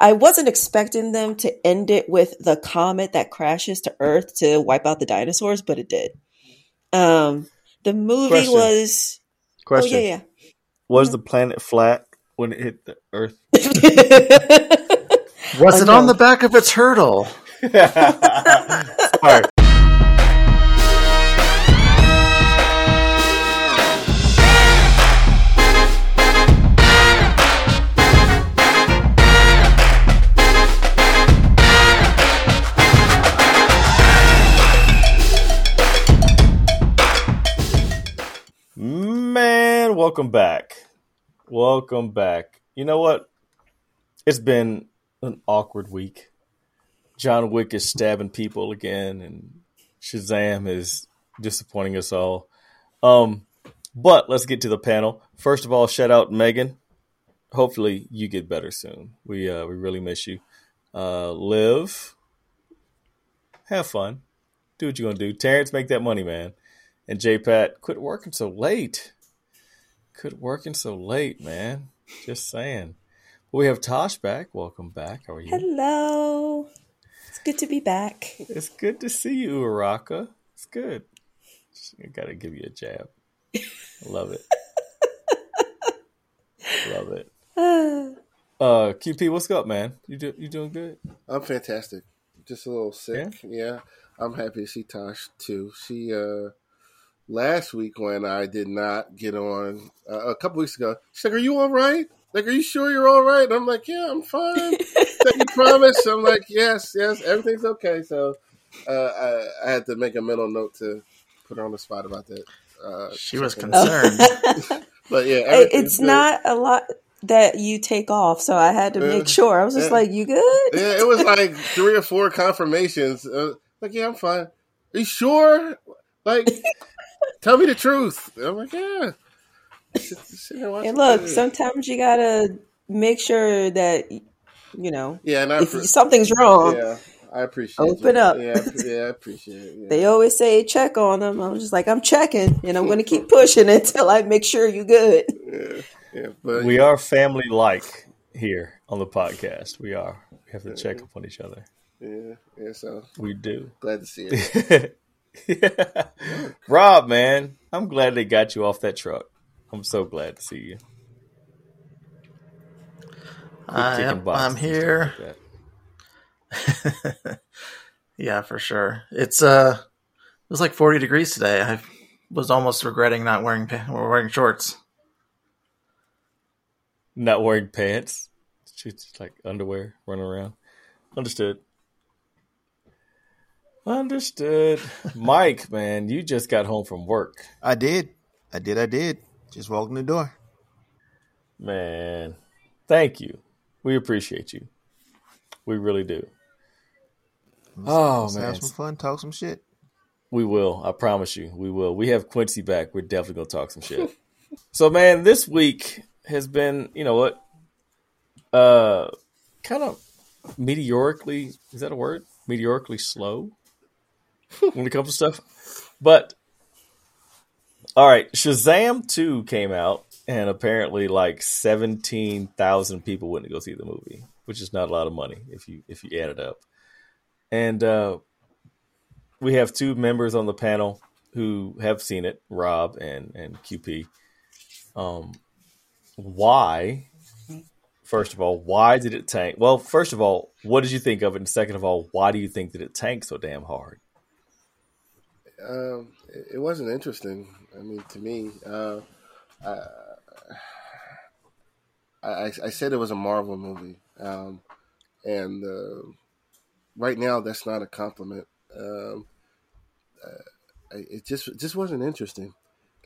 I wasn't expecting them to end it with the comet that crashes to Earth to wipe out the dinosaurs, but it did. Um, the movie Question. was. Question: Oh yeah, Was the planet flat when it hit the Earth? yeah. Was it Unknown. on the back of its hurdle? Sorry. Welcome back. Welcome back. You know what? It's been an awkward week. John Wick is stabbing people again, and Shazam is disappointing us all. Um, but let's get to the panel. First of all, shout out Megan. Hopefully, you get better soon. We uh, we really miss you. Uh, live, have fun, do what you're gonna do. Terrence, make that money, man. And J Pat, quit working so late. Quit working so late, man. Just saying. We have Tash back. Welcome back. How are you? Hello. It's good to be back. It's good to see you, Uraka. It's good. I gotta give you a jab. Love it. Love it. Uh, QP, what's up, man? You do you doing good? I'm fantastic. Just a little sick. Yeah. I'm happy to see Tash too. She uh last week when I did not get on uh, a couple weeks ago, she's like, "Are you all right? Like, are you sure you're all right?" And I'm like, "Yeah, I'm fine. Like, you promise?" I'm like, "Yes, yes, everything's okay." So uh, I, I had to make a mental note to put her on the spot about that. Uh, She was concerned. but yeah, it's good. not a lot that you take off, so I had to make sure. I was just Yeah. like, "You good?" Yeah, it was like three or four confirmations. Uh, like, yeah, I'm fine. Are you sure? Like, tell me the truth. I'm like, yeah. Sit- sit And look, TV. sometimes you gotta make sure that you know yeah, and I, if appre- something's wrong. yeah, I appreciate. Open you. up. Yeah, yeah, I appreciate it. Yeah. They always say check on them. I'm just like I'm checking, and I'm going to keep pushing until I make sure you're good. yeah, yeah, but We are family like here on the podcast. We are. We have to check up on each other. yeah, yeah. So We do. glad to see it. Rob, man, I'm glad they got you off that truck. I'm so glad to see you. I am, I'm here. like yeah, for sure. It's uh, it was like 40 degrees today. I was almost regretting not wearing wearing shorts. Not wearing pants. Just like underwear, running around. Understood. Understood. Mike, man, you just got home from work. I did. I did. I did. Just walked in the door. Man, thank you. We appreciate you. We really do. Oh, Let's man. have some fun. Talk some shit. We will. I promise you. We will. We have Quincy back. We're definitely going to talk some shit. so, man, this week has been, you know what? Uh, kind of meteorically, is that a word? Meteorically slow when it comes to stuff. But, all right, Shazam 2 came out, and apparently like 17,000 people went to go see the movie, which is not a lot of money if you if you add it up. And uh we have two members on the panel who have seen it, Rob and and QP. Um, why? First of all, why did it tank? Well, first of all, what did you think of it? And second of all, why do you think that it tanked so damn hard? Um, it, wasn't interesting. I mean, to me, uh, I, I, I said it was a Marvel movie, um, and uh, right now that's not a compliment. Um, uh, it just it just wasn't interesting.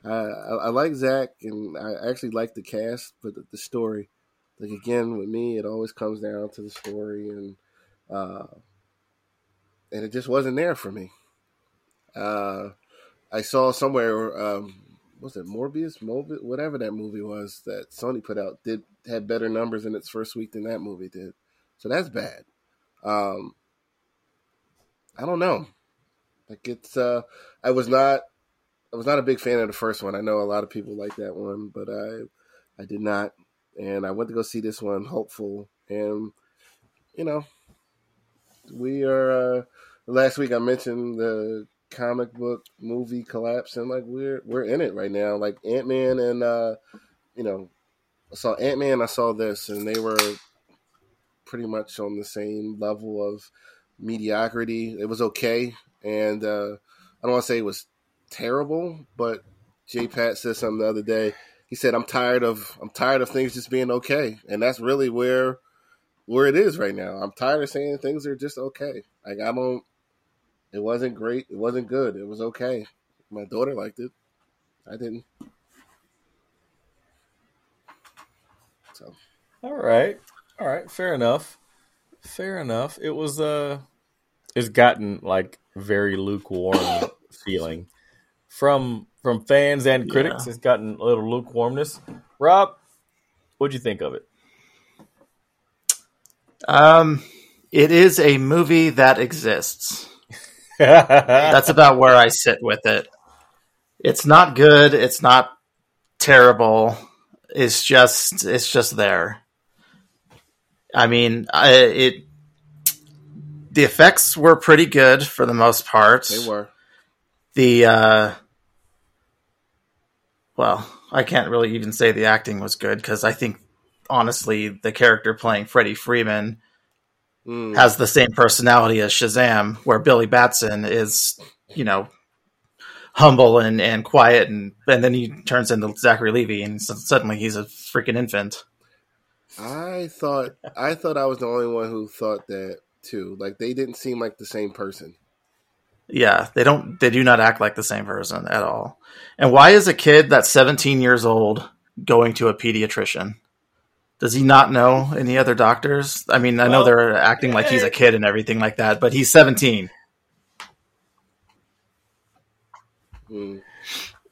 I, I like Zach, and I actually like the cast, but the, the story, like again with me, it always comes down to the story, and uh, and it just wasn't there for me. Uh, I saw somewhere, um, was it Morbius, Mobi whatever that movie was that Sony put out, did had better numbers in its first week than that movie did. So that's bad. Um, I don't know. Like it's, uh, I was not, I was not a big fan of the first one. I know a lot of people like that one, but I, I did not. And I went to go see this one, hopeful, and you know, we are. Uh, last week I mentioned the comic book movie collapse, and like we're we're in it right now. Like Ant Man and uh, you know, I saw Ant Man, I saw this, and they were pretty much on the same level of mediocrity. It was okay, and uh, I don't want to say it was terrible, but J. Pat said something the other day. He said, "I'm tired of I'm tired of things just being okay," and that's really where where it is right now. I'm tired of saying things are just okay. Like I don't. It wasn't great. It wasn't good. It was okay. My daughter liked it. I didn't. So. All right. All right. Fair enough. Fair enough. It was uh, it's gotten like very lukewarm feeling from from fans and critics. Yeah. It's gotten a little lukewarmness. Rob, what'd you think of it? Um, it is a movie that exists. That's about where I sit with it. It's not good. It's not terrible. It's just it's just there. I mean, I, it the effects were pretty good for the most part. They were. The uh, well, I can't really even say the acting was good because I think honestly the character playing Freddy Freeman Mm. has the same personality as Shazam, where Billy Batson is, you know, humble and, and quiet, and and then he turns into Zachary Levi, and suddenly he's a freaking infant. I thought I thought I was the only one who thought that too. Like they didn't seem like the same person. Yeah, they don't, they do not act like the same person at all. And why is a kid that's 17 years old going to a pediatrician? Does he not know any other doctors? I mean, I know they're acting like he's a kid and everything like that, but he's 17. Mm.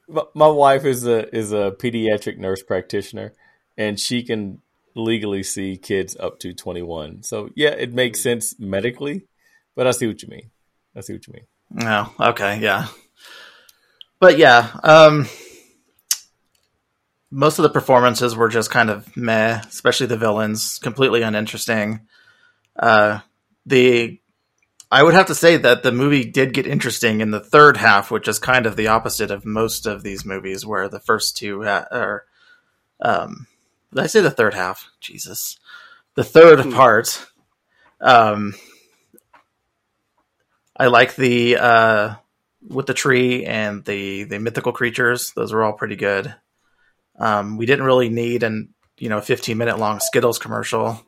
my, my wife is a is a pediatric nurse practitioner, and she can legally see kids up to twenty one. So yeah, it makes sense medically, but I see what you mean. I see what you mean. No, okay, yeah. But yeah, um most of the performances were just kind of meh, especially the villains, completely uninteresting. Uh the I would have to say that the movie did get interesting in the third half, which is kind of the opposite of most of these movies where the first two ha- are um did I say the third half? Jesus. The third part um I like the uh, with the tree and the the mythical creatures. Those were all pretty good. Um, we didn't really need an you know 15 minute long Skittles commercial,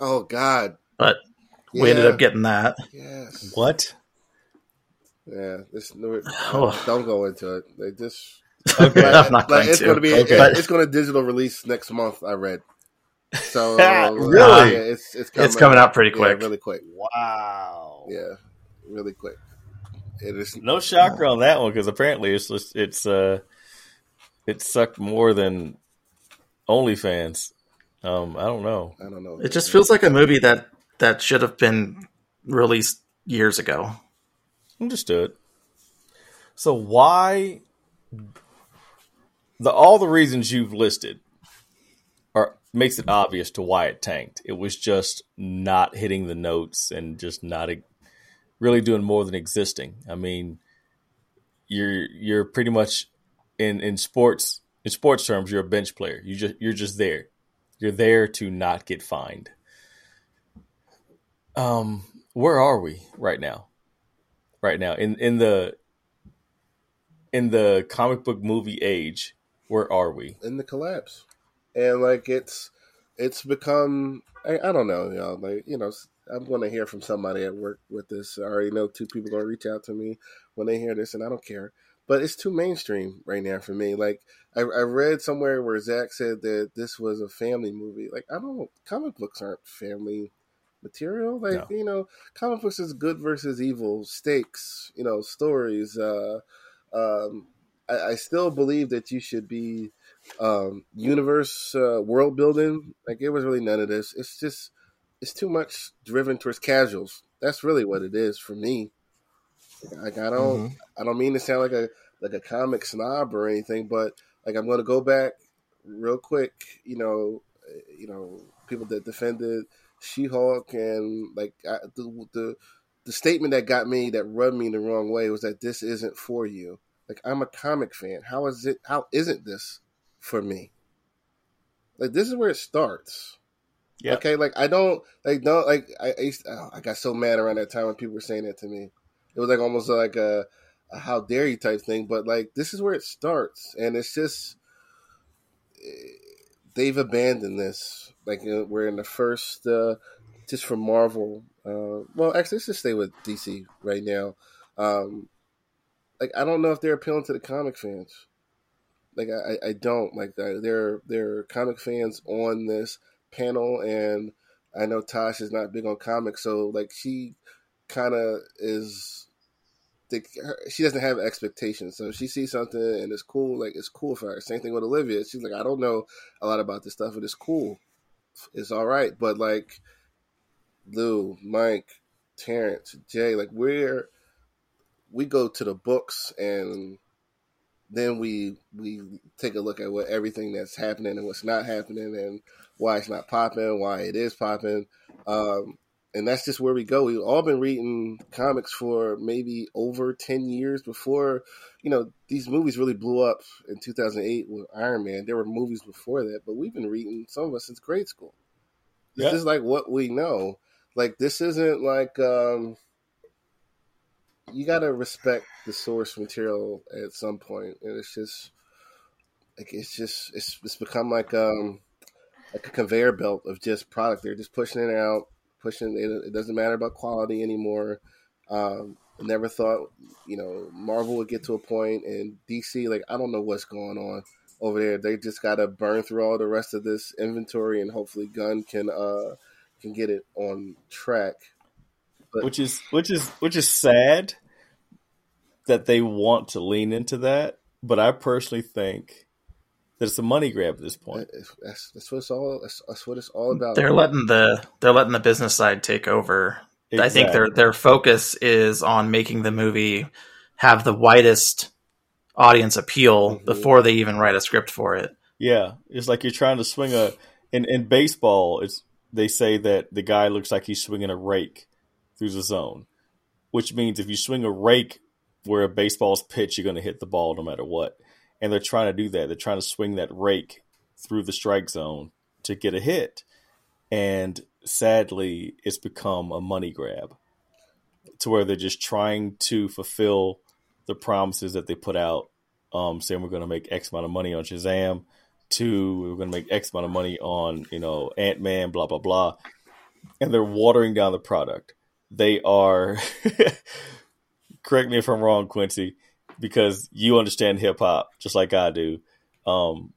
Oh God. but we ended up getting that. Yes. What? Yeah. This Oh. don't go into it. They just Okay. I'm not going it's to. going to be Okay. it's going to digital release next month. I read. So Really? yeah, it's it's coming, It's coming out pretty yeah, quick. really quick. Wow. Yeah, really quick. It is. No shocker on that one because apparently it's just, it's uh it sucked more than OnlyFans. Um, I don't know. I don't know. It just feels like a movie that that should have been released years ago. Understood. So why the all the reasons you've listed are makes it obvious to why it tanked. It was just not hitting the notes and just not really doing more than existing. I mean, you're you're pretty much in in sports in sports terms you're a bench player. You just you're just there. You're there to not get fined. Um, where are we right now? right now in in the in the comic book movie age where are we in the collapse, and like it's it's become I, I don't know, y'all. Like you know, I'm going to hear from somebody at work with this. I already know two people going to reach out to me when they hear this, and I don't care. But it's too mainstream right now for me. Like I, I read somewhere where Zach said that this was a family movie. Like I don't. Comic books aren't family material. Like No. you know, comic books is good versus evil, stakes. You know, stories. Uh, um, I, I still believe that you should be um, universe uh, world building. Like it was really none of this. It's just it's too much driven towards casuals. That's really what it is for me. Like I don't I don't mean to sound like a like a comic snob or anything, but like I'm going to go back real quick. You know, uh, you know people that defended She Hulk and like I, the the the statement that got me that rubbed me the wrong way was that this isn't for you. Like I'm a comic fan. How is it? How isn't this for me? Like this is where it starts. Yeah. Okay. Like I don't like don't like I I, used, oh, I got so mad around that time when people were saying that to me. It was like almost like a, a how dare you type thing. But like this is where it starts, and it's just they've abandoned this. Like uh, we're in the first uh, just for Marvel. Uh, well, actually, let's just stay with DC right now. Um, like I don't know if they're appealing to the comic fans. Like I, I don't like there are comic fans on this panel, and I know Tash is not big on comics, so like she kind of is. Think, she doesn't have expectations, so she sees something and it's cool. Like it's cool for her. Same thing with Olivia. She's like, I don't know a lot about this stuff, but it's cool. It's all right, but like Lou, Mike, Terrence, Jay, like we're we go to the books and then we we take a look at what everything that's happening and what's not happening and why it's not popping, why it is popping. Um, and that's just where we go. We've all been reading comics for maybe over 10 years before, you know, these movies really blew up in 2008 with Iron Man. There were movies before that, but we've been reading some of us since grade school. This Yeah. is like what we know. Like this isn't like um you got to respect the source material at some point and it's just like it's just it's it's become like um like a conveyor belt of just product they're just pushing it out pushing it doesn't matter about quality anymore um never thought you know marvel would get to a point and dc like i don't know what's going on over there they just got to burn through all the rest of this inventory and hopefully Gunn can uh can get it on track which is which is which is sad that they want to lean into that. But I personally think that it's a money grab at this point. That's, that's, that's what it's all that's, that's what it's all about They're letting the they're letting the business side take over. I think their their focus is on making the movie have the widest audience appeal Mhm. before they even write a script for it. Yeah, it's like you're trying to swing a in in baseball. It's they say that the guy looks like he's swinging a rake through the zone, which means if you swing a rake where a baseball's pitch, you're going to hit the ball no matter what. And they're trying to do that. They're trying to swing that rake through the strike zone to get a hit. And sadly, it's become a money grab to where they're just trying to fulfill the promises that they put out, um, saying we're going to make X amount of money on Shazam, to we're going to make X amount of money on you know Ant Man, blah blah blah, and they're watering down the product. They are, correct me if I'm wrong, Quincy, because you understand hip hop just like I do. Um,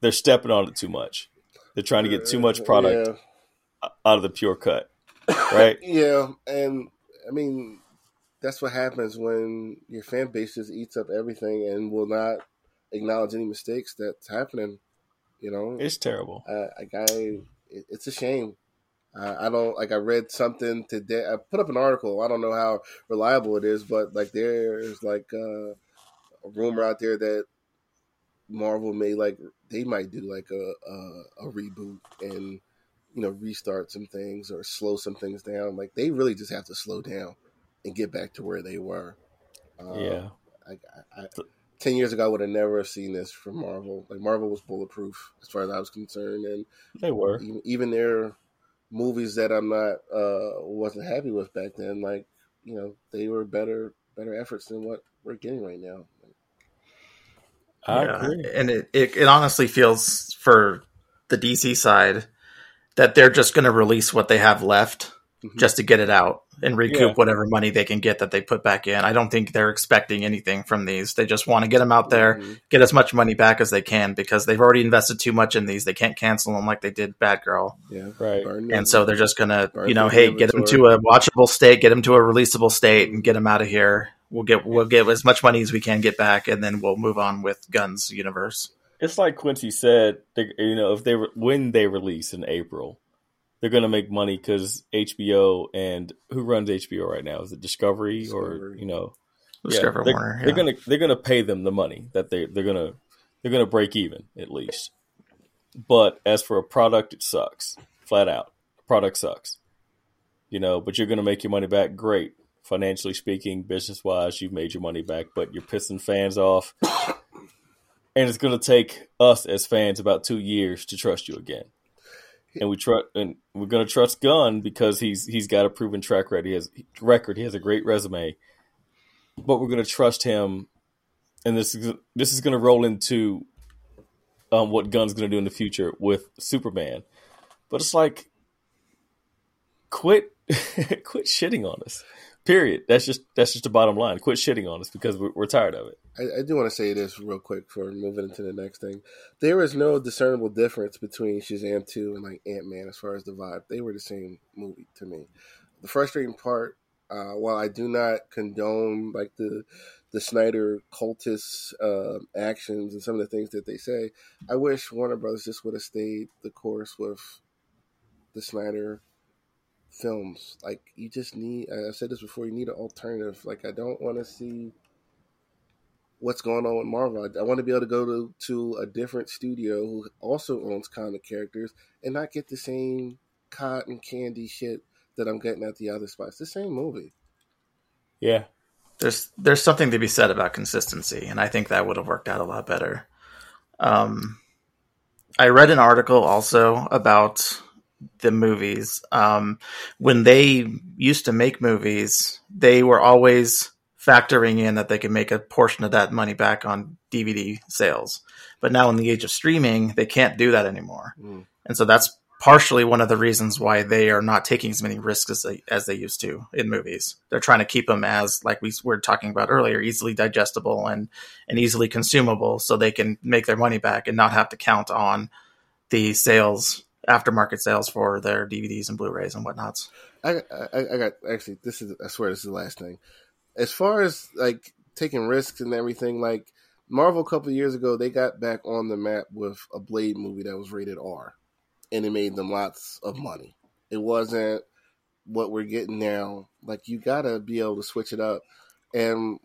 they're stepping on it too much. They're trying to get too much product yeah. out of the pure cut, right? Yeah, and I mean that's what happens when your fan base just eats up everything and will not acknowledge any mistakes that's happening. You know, It's terrible. uh, like I, it, it's a shame. Uh, I don't like. I read something today. I put up an article. I don't know how reliable it is, but like there's like uh, a rumor out there that Marvel may like they might do like a, a a reboot and you know restart some things or slow some things down. Like they really just have to slow down and get back to where they were. Uh, Yeah. I, I, I, ten years ago, I would have never seen this from Marvel. Like Marvel was bulletproof as far as I was concerned, and They were. even, even their movies that I'm not uh wasn't happy with back then, like you know, they were better better efforts than what we're getting right now. I Yeah. agree. And it, it, it honestly feels for the DC side that they're just going to release what they have left Mhm. just to get it out and recoup Yeah. whatever money they can get that they put back in. I don't think they're expecting anything from these. They just want to get them out there, Mhm. get as much money back as they can because they've already invested too much in these. They can't cancel them like they did Batgirl. Yeah, Right. Burn And them. so they're just going to, Burn you know, through the hey, get them to a watchable state, get them to a releasable state and get them out of here. We'll get we'll get as much money as we can get back and then we'll move on with Gunn's universe. It's like Quincy said. They, you know, if they re- when they release in April, they're going to make money because HBO and who runs HBO right now? Is it Discovery, or you know? Discover they're, Warner. They're gonna they're gonna pay them the money that they they're gonna they're gonna break even at least. But as for a product, it sucks flat out. The product sucks. You know, but you're going to make your money back. Great, financially speaking, business wise, you've made your money back. But you're pissing fans off, and it's going to take us as fans about two years to trust you again. And we trust, and we're going to trust Gunn because he's he's got a proven track record. He has record. He has a great resume, but we're going to trust him. And this is this is going to roll into um, what Gunn's going to do in the future with Superman. But it's like, quit, quit shitting on us. Period. That's just that's just the bottom line. Quit shitting on us because we're, we're tired of it. I, I do want to say this real quick for moving into the next thing. There is no discernible difference between Shazam 2 and like Ant Man as far as the vibe. They were the same movie to me. The frustrating part, uh, while I do not condone like the the Snyder cultist uh, actions and some of the things that they say, I wish Warner Brothers just would have stayed the course with the Snyder films. Like you just need. I said this before. You need an alternative. Like I don't want to see what's going on with Marvel. I, I want to be able to go to to a different studio who also owns comic characters and not get the same cotton candy shit that I'm getting at the other spots. The same movie. Yeah, there's there's something to be said about consistency, and I think that would have worked out a lot better. Um, I read an article also about the movies. Um, when they used to make movies, they were always factoring in that they could make a portion of that money back on DVD sales. But now in the age of streaming, they can't do that anymore. Mm. And so that's partially one of the reasons why they are not taking as many risks as they, as they used to in movies. They're trying to keep them as, like we were talking about earlier, easily digestible and, and easily consumable so they can make their money back and not have to count on the sales aftermarket sales for their DVDs and Blu-rays and whatnots. I, I, I got actually this is I swear this is the last thing. As far as like taking risks and everything, like Marvel a couple years ago, they got back on the map with a Blade movie that was rated R, and it made them lots of money. It wasn't what we're getting now. Like you gotta be able to switch it up, and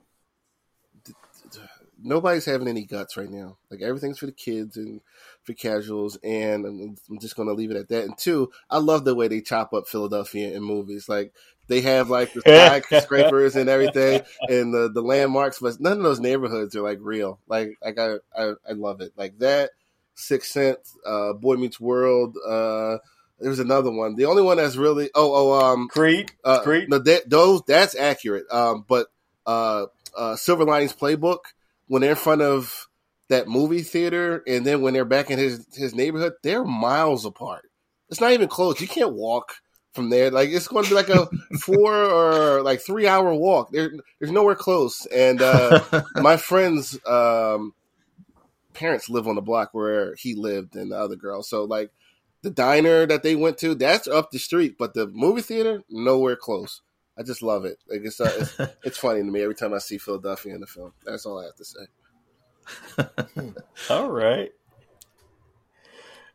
nobody's having any guts right now. Like everything's for the kids and for casuals, and I'm, just going to leave it at that. And two, I love the way they chop up Philadelphia in movies. Like they have like the skyscrapers and everything, and the the landmarks, but none of those neighborhoods are like real. Like like I I, I love it. Like that Sixth Sense, uh, Boy Meets World. Uh, there's another one. The only one that's really oh oh um Creed. Uh, Creed. No, that, those that's accurate. Um, but uh, uh, Silver Linings Playbook when they're in front of that movie theater and then when they're back in his his neighborhood, they're miles apart. It's not even close. You can't walk from there. Like it's going to be like a four or like three hour walk. There, there's nowhere close. And uh, my friend's um, parents live on the block where he lived and the other girl. So like the diner that they went to, that's up the street, but the movie theater, nowhere close. I just love it. Like it's, uh, it's, it's funny to me every time I see Philadelphia in the film. That's all I have to say. all right,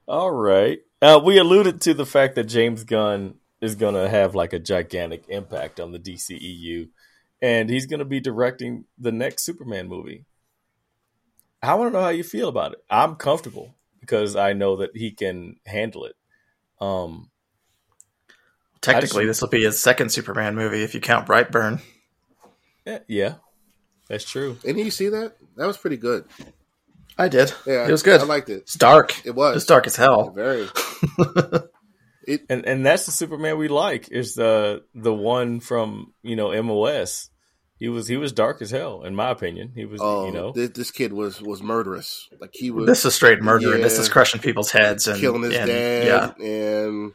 all right. Uh, we alluded to the fact that James Gunn is going to have like a gigantic impact on the DCEU, and he's going to be directing the next Superman movie. I want to know how you feel about it. I'm comfortable because I know that he can handle it. Um, Technically, this will be his second Superman movie if you count Brightburn. Yeah, yeah, that's true. Didn't you see that? That was pretty good. I did. Yeah, it was good. I liked it. It's dark. It was. It's dark as hell. Very. it, and and that's the Superman we like. Is the the one from you know MOS. He was he was dark as hell, in my opinion. He was, oh, you know, this, this, kid was was murderous. Like he was. This is straight murder. Yeah, this is crushing people's heads and killing his and, dad. Yeah. and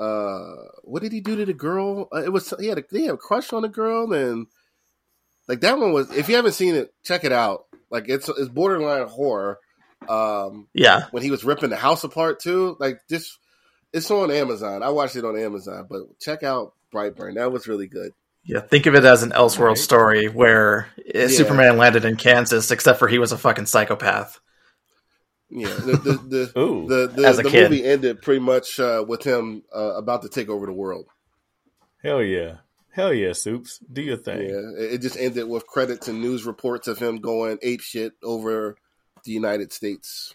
uh, what did he do to the girl? Uh, it was he had a, he had a crush on the girl, and like that one was. If you haven't seen it, check it out. Like it's it's borderline horror. Um, yeah, when he was ripping the house apart too, like this. It's on Amazon. I watched it on Amazon, but check out Brightburn. That was really good. Yeah, think of it as an Elseworld right. story where yeah. Superman landed in Kansas, except for he was a fucking psychopath. Yeah, the the the, Ooh, the, the, the movie ended pretty much uh, with him uh, about to take over the world. Hell yeah, hell yeah, Soups, do your thing. Yeah, it just ended with credits and news reports of him going ape shit over the United States.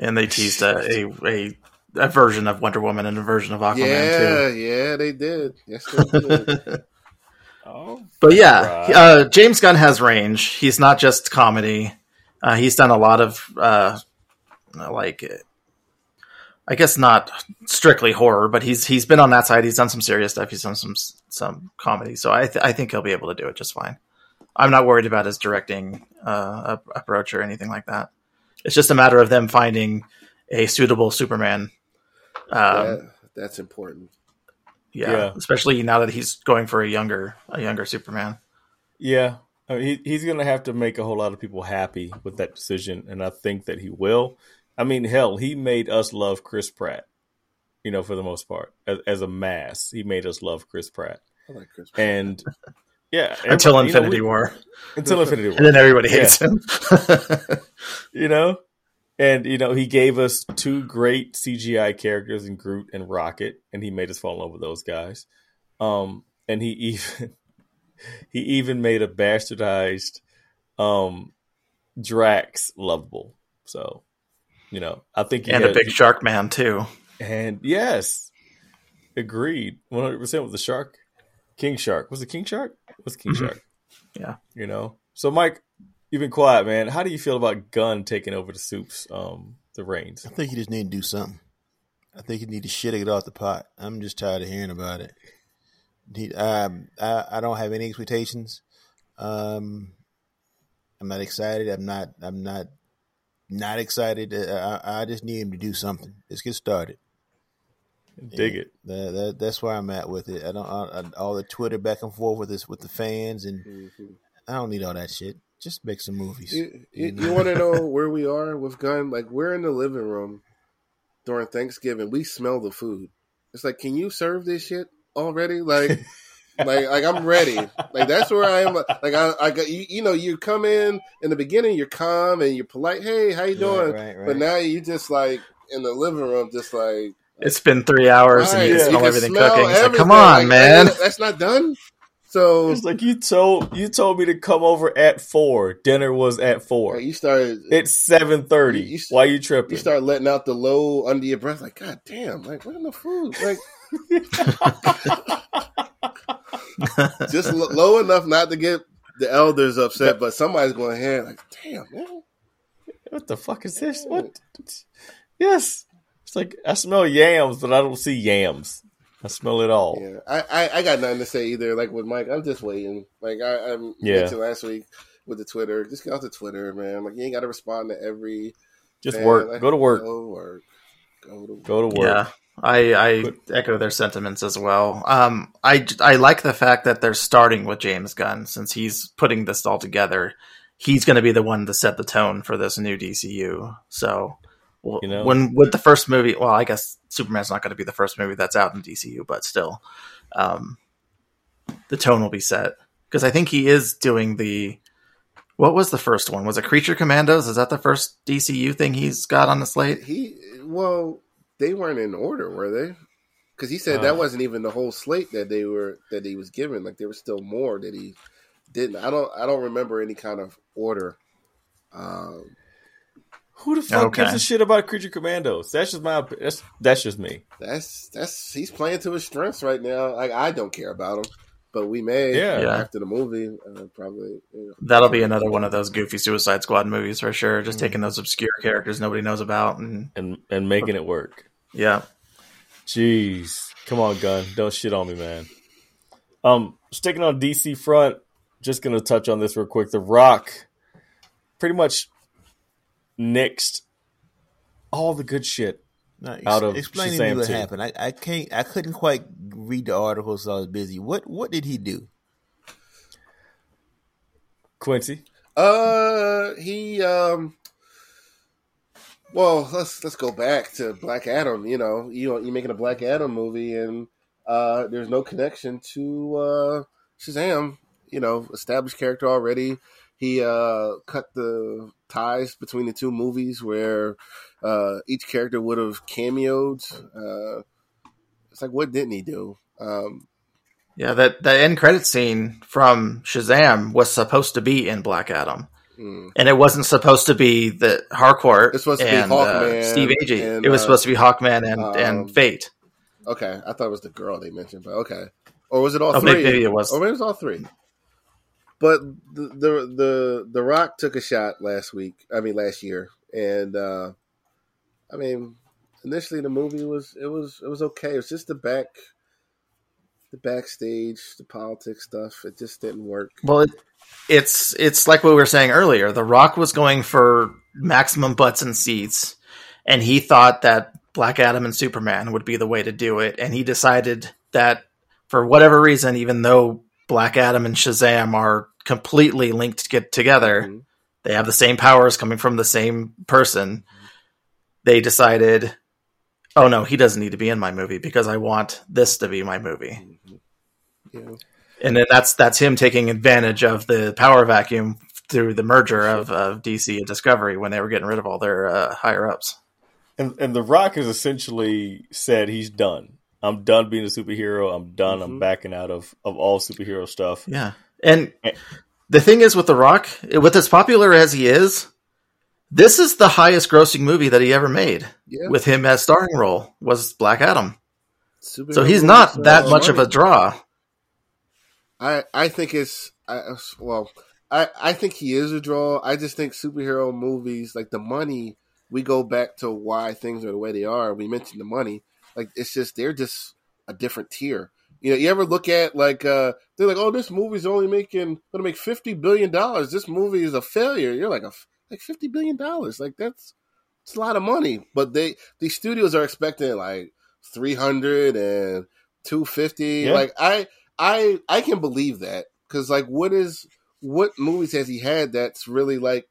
And they teased a, a, a a version of Wonder Woman and a version of Aquaman yeah, too. yeah, they did. Yes, they did. Oh, But yeah, Right. uh, James Gunn has range. He's not just comedy. Uh, he's done a lot of uh, like, I guess not strictly horror, but he's he's been on that side. He's done some serious stuff. He's done some some comedy. So I th- I think he'll be able to do it just fine. I'm not worried about his directing uh, approach or anything like that. It's just a matter of them finding a suitable Superman. Um, that, that's important. yeah, Yeah. especially now that he's going for a younger a younger Superman. Yeah, I mean, he he's going to have to make a whole lot of people happy with that decision, and I think that he will. I mean, hell, he made us love Chris Pratt. You know, for the most part, as, as a mass, he made us love Chris Pratt, I like Chris. Pratt. and yeah, Until everybody- you know, Infinity we- War. until Infinity War, and then everybody Yeah. hates him. you know, and you know, he gave us two great CGI characters in Groot and Rocket, and he made us fall in love with those guys. Um, and he even he even made a bastardized um Drax lovable. So, you know, I think he and a big shark man too. and yes, agreed, one hundred percent with the shark, King Shark. Was it King Shark? Was it King Mhm. Shark? Yeah. You know. So, Mike, you've been quiet, man. How do you feel about Gunn taking over the soups, um, the reins? I think he just need to do something. I think he need to shit it off the pot. I'm just tired of hearing about it. He, um, I, I don't have any expectations. Um, I'm not excited. I'm not. I'm not. Not excited. I, I just need him to do something. Let's get started. Dig it. That, that, that's where I'm at with it. I don't I, I- all the Twitter back and forth with this with the fans, and Mhm. I don't need all that shit. Just make some movies. You, you, you want to know where we are with Gunn? Like we're in the living room during Thanksgiving. We smell the food. It's like, can you serve this shit already? Like, like, like I'm ready. Like that's where I am. Like I, I got you. You know, you come in in the beginning, you're calm and you're polite. Hey, how you doing? Right, right, right. But now you just like in the living room, just like It's been three hours and you yeah. can you smell everything smell cooking. It's like, come on, Like, man. that's not done. So It's like you told you told me to come over at four. Dinner was at four. like, you started. It's seven thirty. You- you- Why you tripping? you start letting out the low under your breath, like, God damn, like, where's the food? Like, just l- low enough not to get the elders upset, but somebody's going ahead, like, damn, man. what the fuck is this? What? Yes. It's like I smell yams, but I don't see yams. I smell it all. Yeah, I, I, I got nothing to say either. Like with Mike, I'm just waiting. Like I, I Yeah. mentioned last week with the Twitter, just get off the Twitter, man. Like you ain't got to respond to every. Just fan. work. Like, Go to work. Go to work. Go to work. Go to work. Yeah, I, I echo their sentiments as well. Um, I, I like the fact that they're starting with James Gunn since he's putting this all together. He's going to be the one to set the tone for this new DCU. So, w- You know? when with the first movie, well, I guess Superman's not going to be the first movie that's out in DCU, but still, um, the tone will be set because I think he is doing the. What was the first one? Was it Creature Commandos? Is that the first DCU thing he's got on the slate? He well, they weren't in order, were they? Because he said that Uh. wasn't even the whole slate that they were that he was given. Like there was still more that he didn't. I don't. I don't remember any kind of order. Um, Who the fuck Okay. gives a shit about Creature Commandos? That's just my. That's that's just me. that's that's he's playing to his strengths right now. Like I don't care about him, but we may Yeah. Yeah. after the movie uh, probably. You know. That'll be another one of those goofy Suicide Squad movies for sure. Just taking those obscure characters nobody knows about, and And and making it work. yeah, Jeez, come on, Gunn! Don't shit on me, man. Um, sticking on DC front, just gonna touch on this real quick. The Rock, pretty much, nixed all the good shit. Now, ex- out of explain to me Shazam what 2. happened. I, I can't. I couldn't quite read the article, so I was busy. What What did he do? Quincy, Uh, he um. Well, let's let's go back to Black Adam. You know, you know, you're making a Black Adam movie, and uh, there's no connection to uh, Shazam. You know, established character already. He uh, cut the ties between the two movies, where uh, each character would have cameoed. Uh, it's like, what didn't he do? Um, yeah. That that end credit scene from Shazam was supposed to be in Black Adam. Mm. and it wasn't supposed to be the Harcourt. It's supposed to be and, uh, Steve Agee. and, it was uh, supposed to be Hawkman and um, and Fate. Okay, I thought it was the girl they mentioned, but okay. Or was it all Oh, three? maybe it was. Or maybe it was all three. But the, the the the Rock took a shot last week. I mean, last year, and uh I mean, initially the movie was it was it was okay. It was just the back, the backstage, the politics stuff. It just didn't work. Well, it, it's it's like what we were saying earlier. The Rock was going for maximum butts and seats, and he thought that Black Adam and Superman would be the way to do it. And he decided that for whatever reason, even though Black Adam and Shazam are completely linked to get together, Mhm. they have the same powers coming from the same person. They decided, oh no, he doesn't need to be in my movie because I want this to be my movie Yeah. and then that's that's him taking advantage of the power vacuum through the merger of, of DC and Discovery when they were getting rid of all their uh, higher ups. And and The Rock has essentially said he's done. I'm done being a superhero. I'm done. I'm Mhm. backing out of, of all superhero stuff. Yeah, and the thing is with The Rock, with as popular as he is, this is the highest grossing movie that he ever made Yeah. with him as starring role was Black Adam. So he's not that much of a draw. I I think it's I, well I I think he is a draw. I just think superhero movies like the money. We go back to why things are the way they are. We mentioned the money. Like it's just they're just a different tier. You know, you ever look at like uh they're like, oh, this movie's only making gonna make fifty billion dollars. This movie is a failure. You're like a like fifty billion dollars. Like that's it's a lot of money. But they these studios are expecting like 300 and 250. Yeah. Like I I I can believe that because like what is what movies has he had that's really like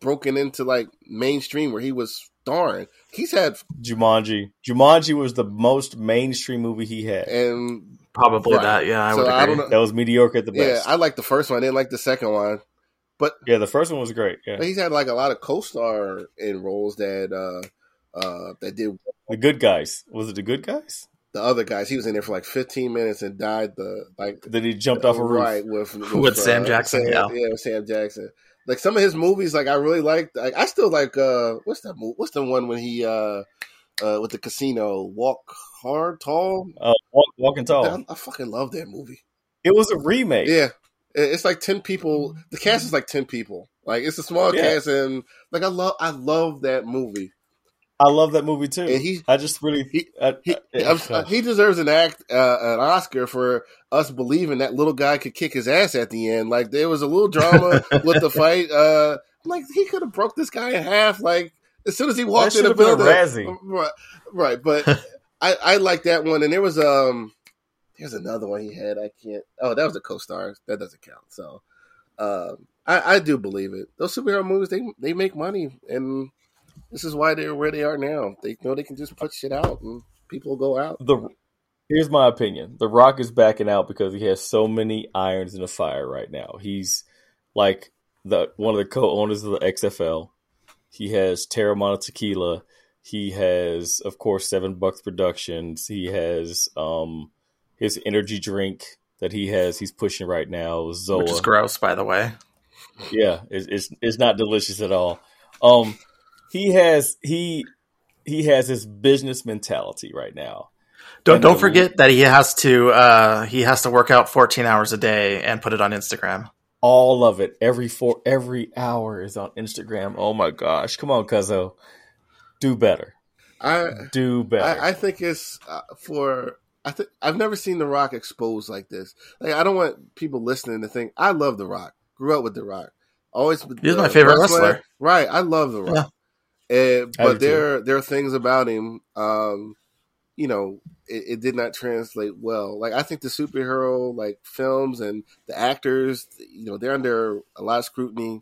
broken into like mainstream where he was starring? He's had Jumanji. Jumanji was the most mainstream movie he had. and Probably Right. that. Yeah, I So would I agree. don't know- That was mediocre at the best. yeah. I like the first one. I didn't like the second one, but yeah, the first one was great. Yeah. he's had like a lot of co-star in roles that uh uh that did The Good Guys. Was it The Good Guys? the other guys. He was in there for like 15 minutes and died the like then he jumped off a roof. Right with with, With Sam Jackson, Sam, yeah. yeah, with Sam Jackson. Like some of his movies, like I really liked. Like I still like. uh What's that? movie? What's the one when he uh uh with the casino walk hard tall? Uh, walk, walking Tall. I, I fucking love that movie. It was a remake. Yeah, It- it's like ten people. The cast is like ten people. Like it's a small Yeah. cast, and like I love I love that movie. I love that movie too. And he- I just really he- I- He I- he deserves an act uh, an Oscar for us believing that little guy could kick his ass at the end. Like there was a little drama with the fight. Uh, like he could have broke this guy in half. Like as soon as he walked in the should have a building, right? Right, but I I like that one. And there was um there's another one he had. I can't. Oh, that was a co-star. That doesn't count. So um, I I do believe it. Those superhero movies they they make money and. This is why they're where they are now. They know they can just put shit out and people go out. the here's my opinion. The Rock is backing out because he has so many irons in the fire right now. He's like the one of the co-owners of the XFL. He has Teremana Tequila. He has, of course, Seven Bucks Productions. He has um his energy drink that he has. He's pushing right now. Zoa. Which is gross, by the way. Yeah, it's, it's it's not delicious at all. Um, he has he he has his business mentality right now. Don't And don't the- forget that he has to uh, he has to work out 14 hours a day and put it on Instagram. All of it, every four, every hour is on Instagram. Oh my gosh, come on, Cuzzo, do better, I do better. I, I think it's uh, for I think I've never seen The Rock exposed like this. Like I don't want people listening to think I love The Rock. Grew up with The Rock. Always. He's my favorite wrestler. Right. I love The Rock. And, but there there are things about him. Um, you know, it, it did not translate well. Like I think the superhero like films and the actors, you know, they're under a lot of scrutiny,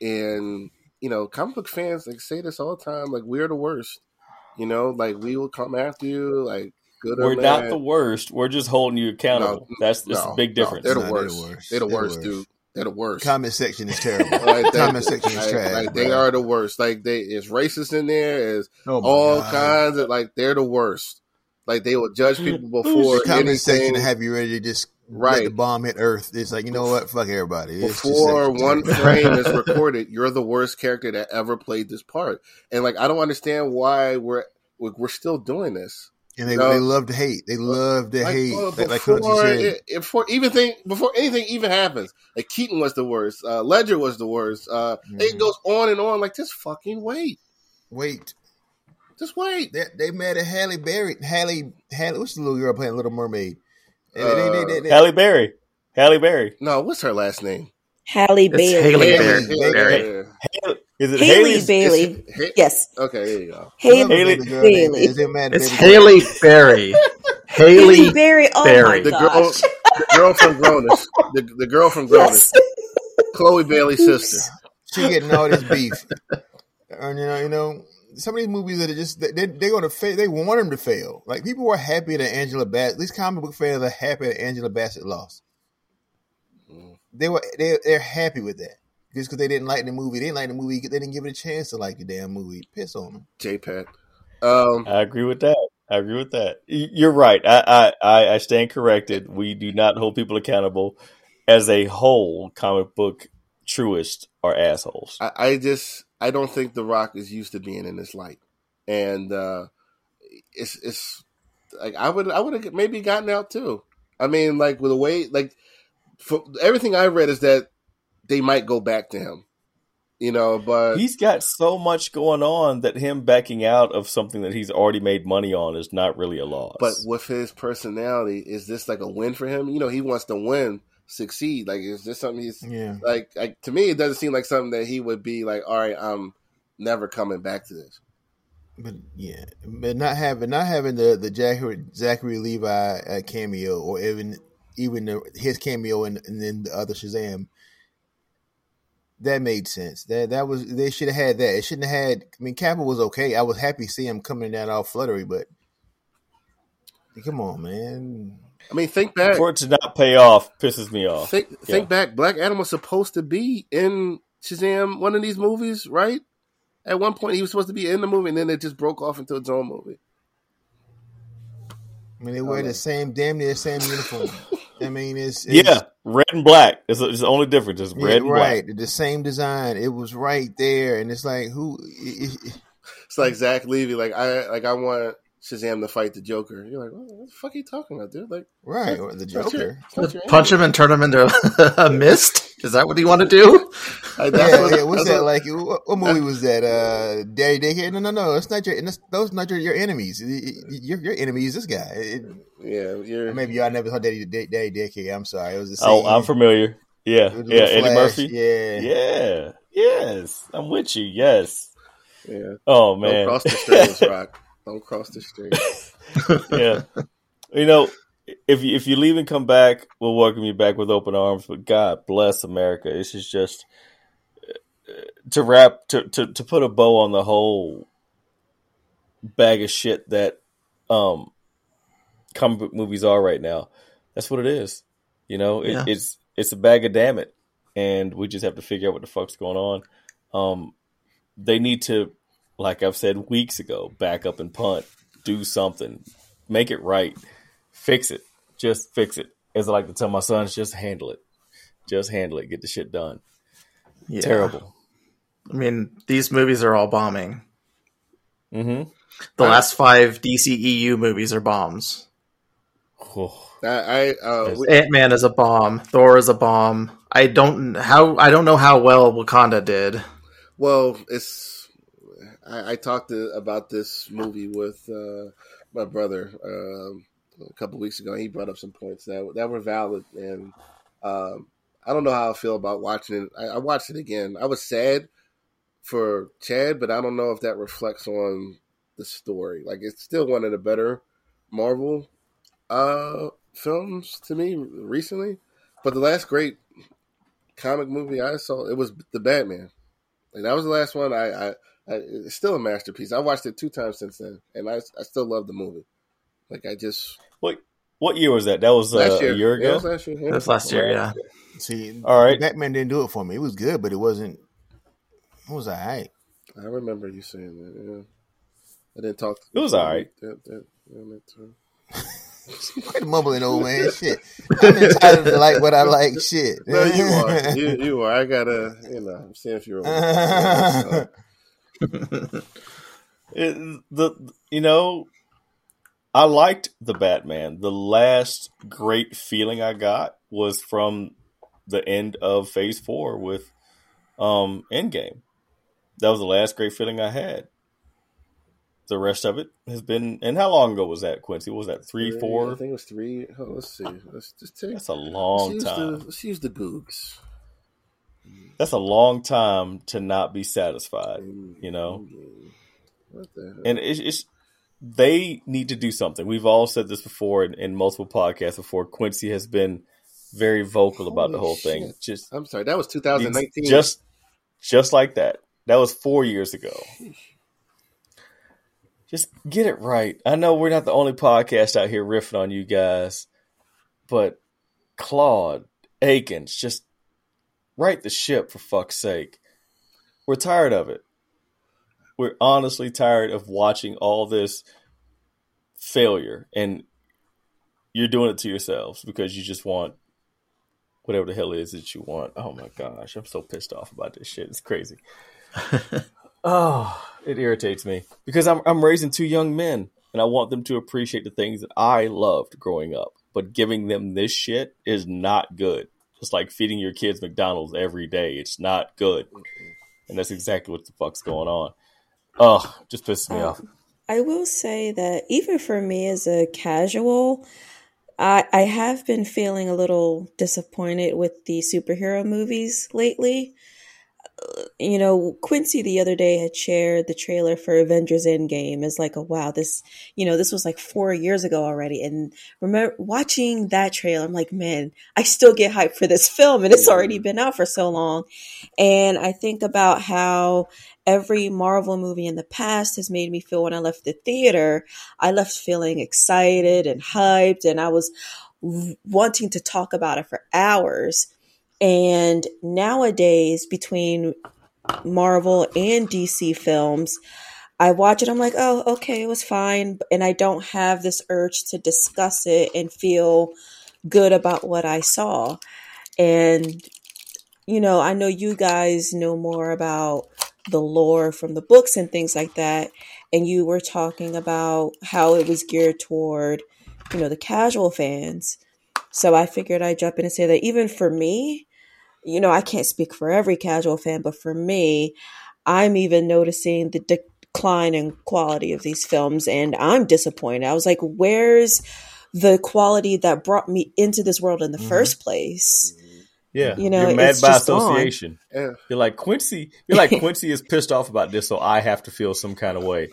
and you know, comic book fans like say this all the time. Like we're the worst. You know, like we will come after you. Like good We're not bad. the worst. We're just holding you accountable. No, that's that's no, a big no, difference. they're the Nah, worst. They're the They're worst, dude. They're the worst. Comment section is terrible. Like, they, Comment section is like- trash. like, they are the worst. Like they, it's racist in there. It's Oh all God. kinds of like they're the worst. Like they will judge people before The comment anything. section to have you ready to just let the bomb hit Earth. It's like you know what? Fuck everybody. It's Before one frame is recorded, you're the worst character that ever played this part, and like I don't understand why we're we're still doing this. And they, No. they love to hate. They love to Like, hate. well, Like, like Hunter before, said, it, it- before even thing, before anything even happens, like Keaton was the worst, uh, Ledger was the worst. Uh, It Mhm. goes on and on. Like just fucking wait, wait, just wait. they they mad at Halle Berry. Halle, Halle, what's the little girl playing Little Mermaid? They- Uh, they- they- they- they- Halle Berry. Halle Berry. No, what's her last name? Halle It's Bailey. Haley Haley Berry. Berry. Yeah. Is it Haley Haley? Bailey. It's- Ha- Yes. Okay, there you go. Love Haley Haley Bailey. is it mad It's baby? Haley Berry. Haley Haley. Berry. Oh Berry. my The girl, gosh. the girl from Grown-ish, the, the girl from Grown-ish, Yes. Chloe Bailey's sister. she getting all this beef. And you know, you know, some of these movies that are just they they- they're gonna fail. They want them to fail. Like people were happy that Angela Bassett. These comic book fans are happy that Angela Bassett lost. Mm. They were they they're happy with that just because they didn't like the movie. They didn't like the movie. They didn't give it a chance to like the damn movie. Piss on them. J-Pat. Um, I agree with that. I agree with that. You're right. I, I, I, I stand corrected. We do not hold people accountable. As a whole, comic book truists are assholes. I, I just I don't think The Rock is used to being in this light, and uh, it's it's like I would I would have maybe gotten out too. I mean, like with the way like for, everything I read is that they might go back to him, you know. But He's got so much going on that him backing out of something that he's already made money on is not really a loss. but with his personality, is this like a win for him? You know, he wants to win, succeed. Like is this something he's Yeah. like? Like to me, it doesn't seem like something that he would be like. All right, I'm never coming back to this. But yeah, but not having not having the the Zachary, Zachary Levi uh, cameo or even even the, his cameo and, and then the other Shazam, that made sense. That that was they should have had that. It shouldn't have had. I mean, Kappa was okay. I was happy to see him coming down all fluttery, but come on, man. I mean, think back. for it to not pay off pisses me off. Think Yeah. think back. Black Adam was supposed to be in Shazam, one of these movies, right? At one point, he was supposed to be in the movie, and then it just broke off into its own movie. I mean, they wear the uh, same damn near the same uniform. I mean, it's, it's yeah, red and black. It's, it's the only difference. It's yeah, red and right. black. The same design. It was right there, and it's like who. It, it, It's like Zach Levi, like I like I want Shazam to fight the Joker. You're like, what the fuck are you talking about, dude? Like, right, or the it's not your- Joker. your Punch him and turn him into a mist. Is that what you want to do? Like, that's yeah, what- yeah. What's that's that what- like? What, what movie was that? Uh, Daddy Daycare? No, no, no. It's not your. It's, those not your, your enemies. Your your enemy is this guy. It, Yeah, you're. maybe y'all never saw Daddy Day- Daddy Daycare. I'm sorry. It was the same. Oh, I'm familiar. Yeah, it was a yeah. little Eddie flash. Murphy. Yeah. Yeah, yes. I'm with you. Yes. Yeah, Oh don't man. cross the streams, Rock. Don't cross the street. yeah. You know, if you if you leave and come back, we'll welcome you back with open arms. But God bless America. This is just uh, to wrap to, to to put a bow on the whole bag of shit that um comic book movies are right now. That's what it is. You know, it, Yeah. it's it's a bag of damn it, and we just have to figure out what the fuck's going on. Um, they need to, like I've said weeks ago, back up and punt, do something, make it right, fix it, just fix it. As I like to tell my sons, just handle it, just handle it, get the shit done. Yeah. Terrible. I mean, these movies are all bombing. Mm-hmm. The last five DCEU movies are bombs. I, I uh, Ant Man is a bomb. Thor is a bomb. I don't how I don't know how well Wakanda did. Well, it's I, I talked to, about this movie with uh, my brother um, a couple weeks ago. He brought up some points that that were valid, and um, I don't know how I feel about watching it. I, I watched it again. I was sad for Chad, but I don't know if that reflects on the story. Like it's still one of the better Marvel uh, films to me recently, but the last great comic movie I saw it was the Batman. Like that was the last one. I, I, I it's still a masterpiece. I watched it two times since then, and I, I still love the movie. Like I just What what year was that? That was uh, last year, a year Yeah, it ago. was last year. yeah. That was last year, yeah. See, All right. Batman didn't do it for me. It was good, but it wasn't. It was all right. I remember you saying that. Yeah, I didn't talk. It was all right. That, that, that, that, Quit mumbling, old man. Shit. I'm entitled to like what I like. Shit. No, you are. You, you are. I gotta, you know, I'm seeing if you're. It, the you know, I liked the Batman. The last great feeling I got was from the end of Phase Four with um Endgame. That was the last great feeling I had. The rest of it has been. And how long ago was that, Quincy? What was that three, I think it was three. Oh, let's see. Let's just take. That's a let's long use time. The, let's use the Googs. That's a long time to not be satisfied. Mm, you know, mm, mm. What the hell? and it's, it's they need to do something. We've all said this before in, in multiple podcasts before. Quincy has been very vocal about the Holy whole thing. Just I'm sorry. That was 2019. just just like that. That was four years ago. Just get it right. I know we're not the only podcast out here riffing on you guys, but Claude Akins, just right the ship for fuck's sake. We're tired of it. We're honestly tired of watching all this failure, and you're doing it to yourselves because you just want whatever the hell it is that you want. Oh my gosh, I'm so pissed off about this shit. It's crazy. oh, it irritates me because I'm I'm raising two young men and I want them to appreciate the things that I loved growing up. But giving them this shit is not good. It's like feeding your kids McDonald's every day. It's not good. And that's exactly what the fuck's going on. Oh, just pisses me um, off. I will say that even for me as a casual, I I have been feeling a little disappointed with the superhero movies lately. You know, Quincy the other day had shared the trailer for Avengers Endgame as like a wow, this you know, this was like 4 years ago already and remember watching that trailer I'm like, man, I still get hyped for this film and it's already been out for so long. And I think about how every Marvel movie in the past has made me feel when I left the theater, I left feeling excited and hyped, and I was wanting to talk about it for hours. And nowadays, between Marvel and DC films, I watch it, I'm like, oh, okay, it was fine. And I don't have this urge to discuss it and feel good about what I saw. And, you know, I know you guys know more about the lore from the books and things like that. And you were talking about how it was geared toward, you know, the casual fans. So I figured I'd jump in and say that even for me, you know, I can't speak for every casual fan, but for me, I'm even noticing the decline in quality of these films and I'm disappointed. I was like, where's the quality that brought me into this world in the Mhm. first place? Yeah, You know, you're mad it's by just association. Yeah. You're like Quincy. You're like Quincy is pissed off about this, so I have to feel some kind of way.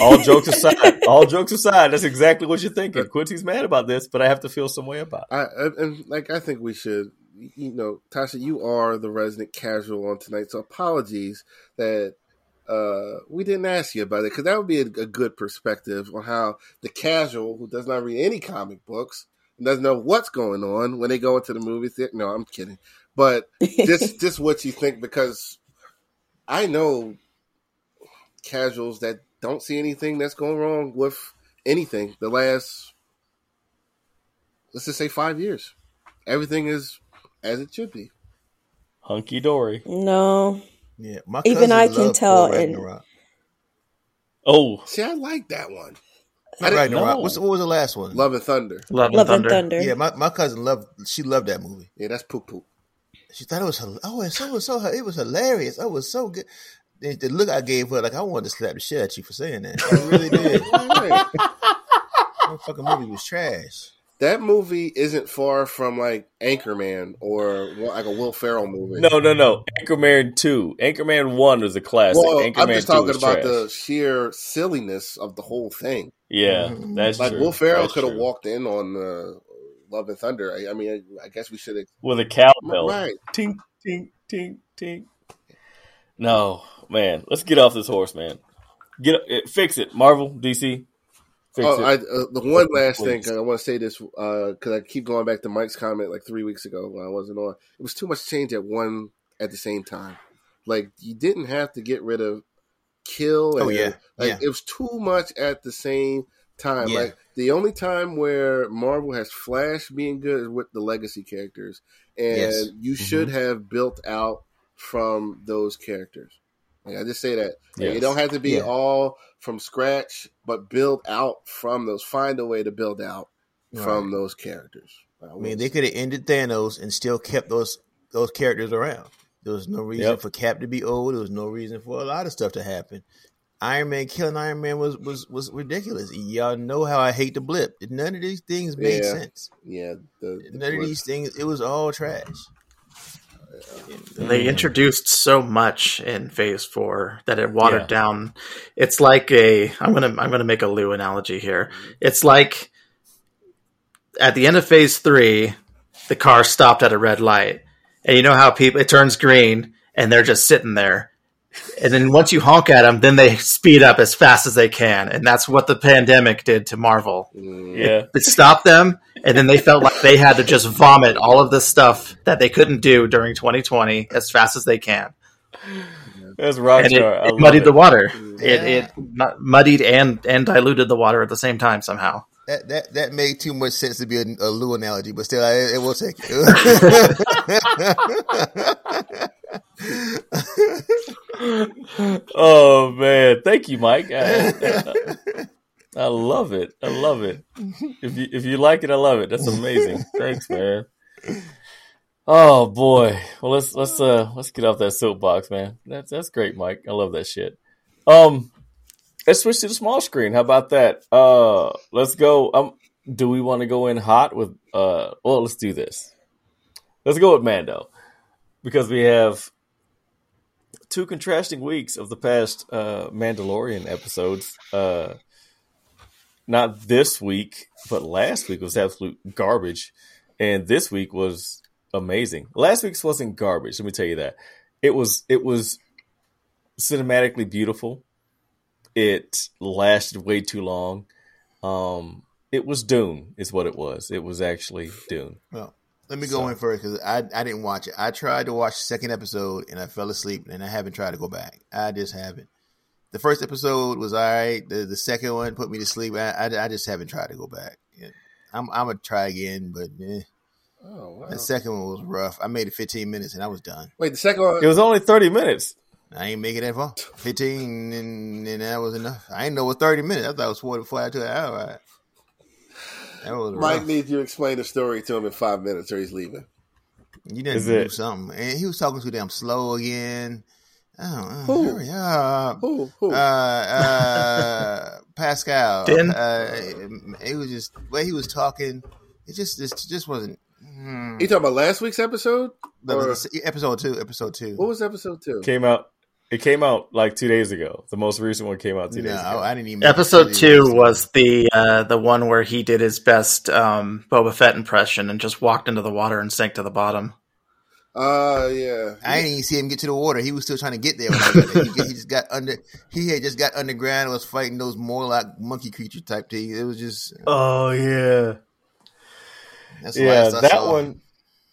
All jokes aside, all jokes aside, that's exactly what you're thinking. Quincy's mad about this, but I have to feel some way about it. I, I- and like I think we should, you know, Tasha, you are the resident casual on tonight, so apologies that uh we didn't ask you about it because that would be a, a good perspective on how the casual who does not read any comic books and doesn't know what's going on when they go into the movie theater. No, I'm kidding, but just just what you think because I know casuals that don't see anything that's going wrong with anything the last let's just say five years. Everything is as it should be. Hunky dory. no. Yeah, my Even I can tell Thor in- Ragnarok. Oh, See, I like that one. I didn't, Ragnarok. What's, what was the last one? Love and Thunder. Love and Love Thunder. and Thunder. Yeah, my, my cousin loved. She loved that movie. Yeah, that's poop poop. She thought it was. Oh, and so it was so. It was hilarious. Oh, it was so good. The, the look I gave her, like I wanted to slap the shit at you for saying that. I really did. That fucking movie was trash. that movie isn't far from like Anchorman or like a Will Ferrell movie. no, no, no. Anchorman 2. Anchorman 1 was a classic. well, Anchorman I'm just 2 talking about trash. the sheer silliness of the whole thing. Yeah, Mhm. that's Like true. Will Ferrell could have walked in on uh, Love and Thunder. I, I mean, I, I guess we should have. With a cowbell. Right. Tink, tink, tink, tink. No, man. Let's get off this horse, man. Get it, Fix it. Marvel, DC. Fix Oh, it. I, uh, the one last Please. thing I want to say this uh, because I keep going back to Mike's comment like three weeks ago when I wasn't on. It was too much change at one at the same time. Like you didn't have to get rid of kill. Oh, and, Oh, yeah. like Yeah. it was too much at the same time. Yeah. Like the only time where Marvel has Flash being good is with the legacy characters, and Yes. you mm-hmm. should have built out from those characters. Like, I just say that Like, Yes. it don't have to be Yeah. all from scratch, but build out from those. Find a way to build out from those characters. I mean, they could have ended Thanos and still kept those those characters around. There was no reason Yep. for Cap to be old. There was no reason for a lot of stuff to happen. Iron Man killing Iron Man was was was ridiculous. Y'all know how I hate the blip. None of these things made Yeah. sense. yeah, the, the None of these things. It was all trash. They introduced so much in Phase Four that it watered Yeah. down. It's like a I'm gonna I'm gonna make a Lou analogy here. It's like at the end of Phase Three, the car stopped at a red light, and you know how people it turns green and they're just sitting there. And then once you honk at them, then they speed up as fast as they can, and that's what the pandemic did to Marvel. Mm. Yeah. It stopped them, and then they felt like they had to just vomit all of this stuff that they couldn't do during 2020 as fast as they can. That's rock and it, star. I it muddied it. the water. It, Yeah. it not muddied and and diluted the water at the same time somehow. That that that made too much sense to be a, a Lou analogy, but still, I, it will take it. Oh man, thank you, Mike. I, I- love it. I love it. If you if you like it, I love it. That's amazing. Thanks, man. Oh boy. Well, let's let's uh let's get off that soapbox, man. That's that's great, Mike. I love that shit. Um, let's switch to the small screen. How about that? Uh, let's go. Um, do we want to go in hot with? Uh, well, let's do this. Let's go with Mando because we have two contrasting weeks of the past uh, Mandalorian episodes. Uh, not this week, but last week was absolute garbage, and this week was amazing. Last week's wasn't garbage. Let me tell you that it was. It was cinematically beautiful. It lasted way too long. Um, it was Dune, is what it was. It was actually Dune. well, let me So- go in first because I I didn't watch it. I tried to watch the second episode and I fell asleep, and I haven't tried to go back. I just haven't. The first episode was all right. The the second one put me to sleep. I I, I just haven't tried to go back. Yeah. I'm I'm gonna try again, but eh. Oh wow! the second one was rough. I made it 15 minutes and I was done. Wait, the second one. It was only thirty minutes. I ain't make it that far. 15 and, and that was enough. I didn't know it was 30 minutes. I thought it was 44 to an hour. Right? That was Mike rough. needs you to explain the story to him in five minutes, or he's leaving. You didn't do it- something. And he was talking too damn slow again. Oh, oh Who? hurry up. Who? Who? Uh, uh, Pascal. Din? Uh, it was just, the way he was talking, it just, it just wasn't. Hmm. you talking about last week's episode? The- or- the- episode two, episode two. What was episode two? Came out. It came out like two days ago. The most recent one came out two no, days ago. I, I didn't even. Episode two was the uh, the one where he did his best um, Boba Fett impression and just walked into the water and sank to the bottom. Uh, yeah. I didn't even see him get to the water. He was still trying to get there. When I got there. He, he just got under. He had just got underground and was fighting those more like monkey creature type things. It was just. Oh yeah, That's yeah. That one,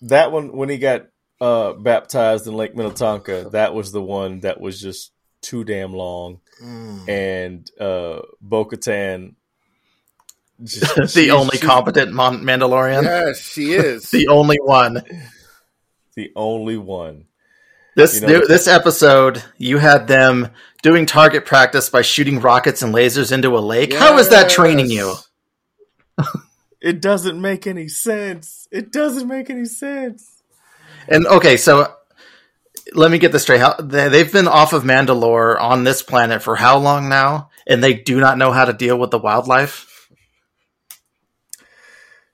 that one when he got uh, baptized in Lake Minnetonka, that was the one that was just too damn long. Mm. And uh, Bo-Katan, just- the she- only she's competent Mon- Mandalorian. Yes, she is. The only one. the only one. This You know- this episode, you had them doing target practice by shooting rockets and lasers into a lake. How is that training you? It doesn't make any sense. It doesn't make any sense. And okay, so let me get this straight. How, they, they've been off of Mandalore on this planet for how long now? And they do not know how to deal with the wildlife.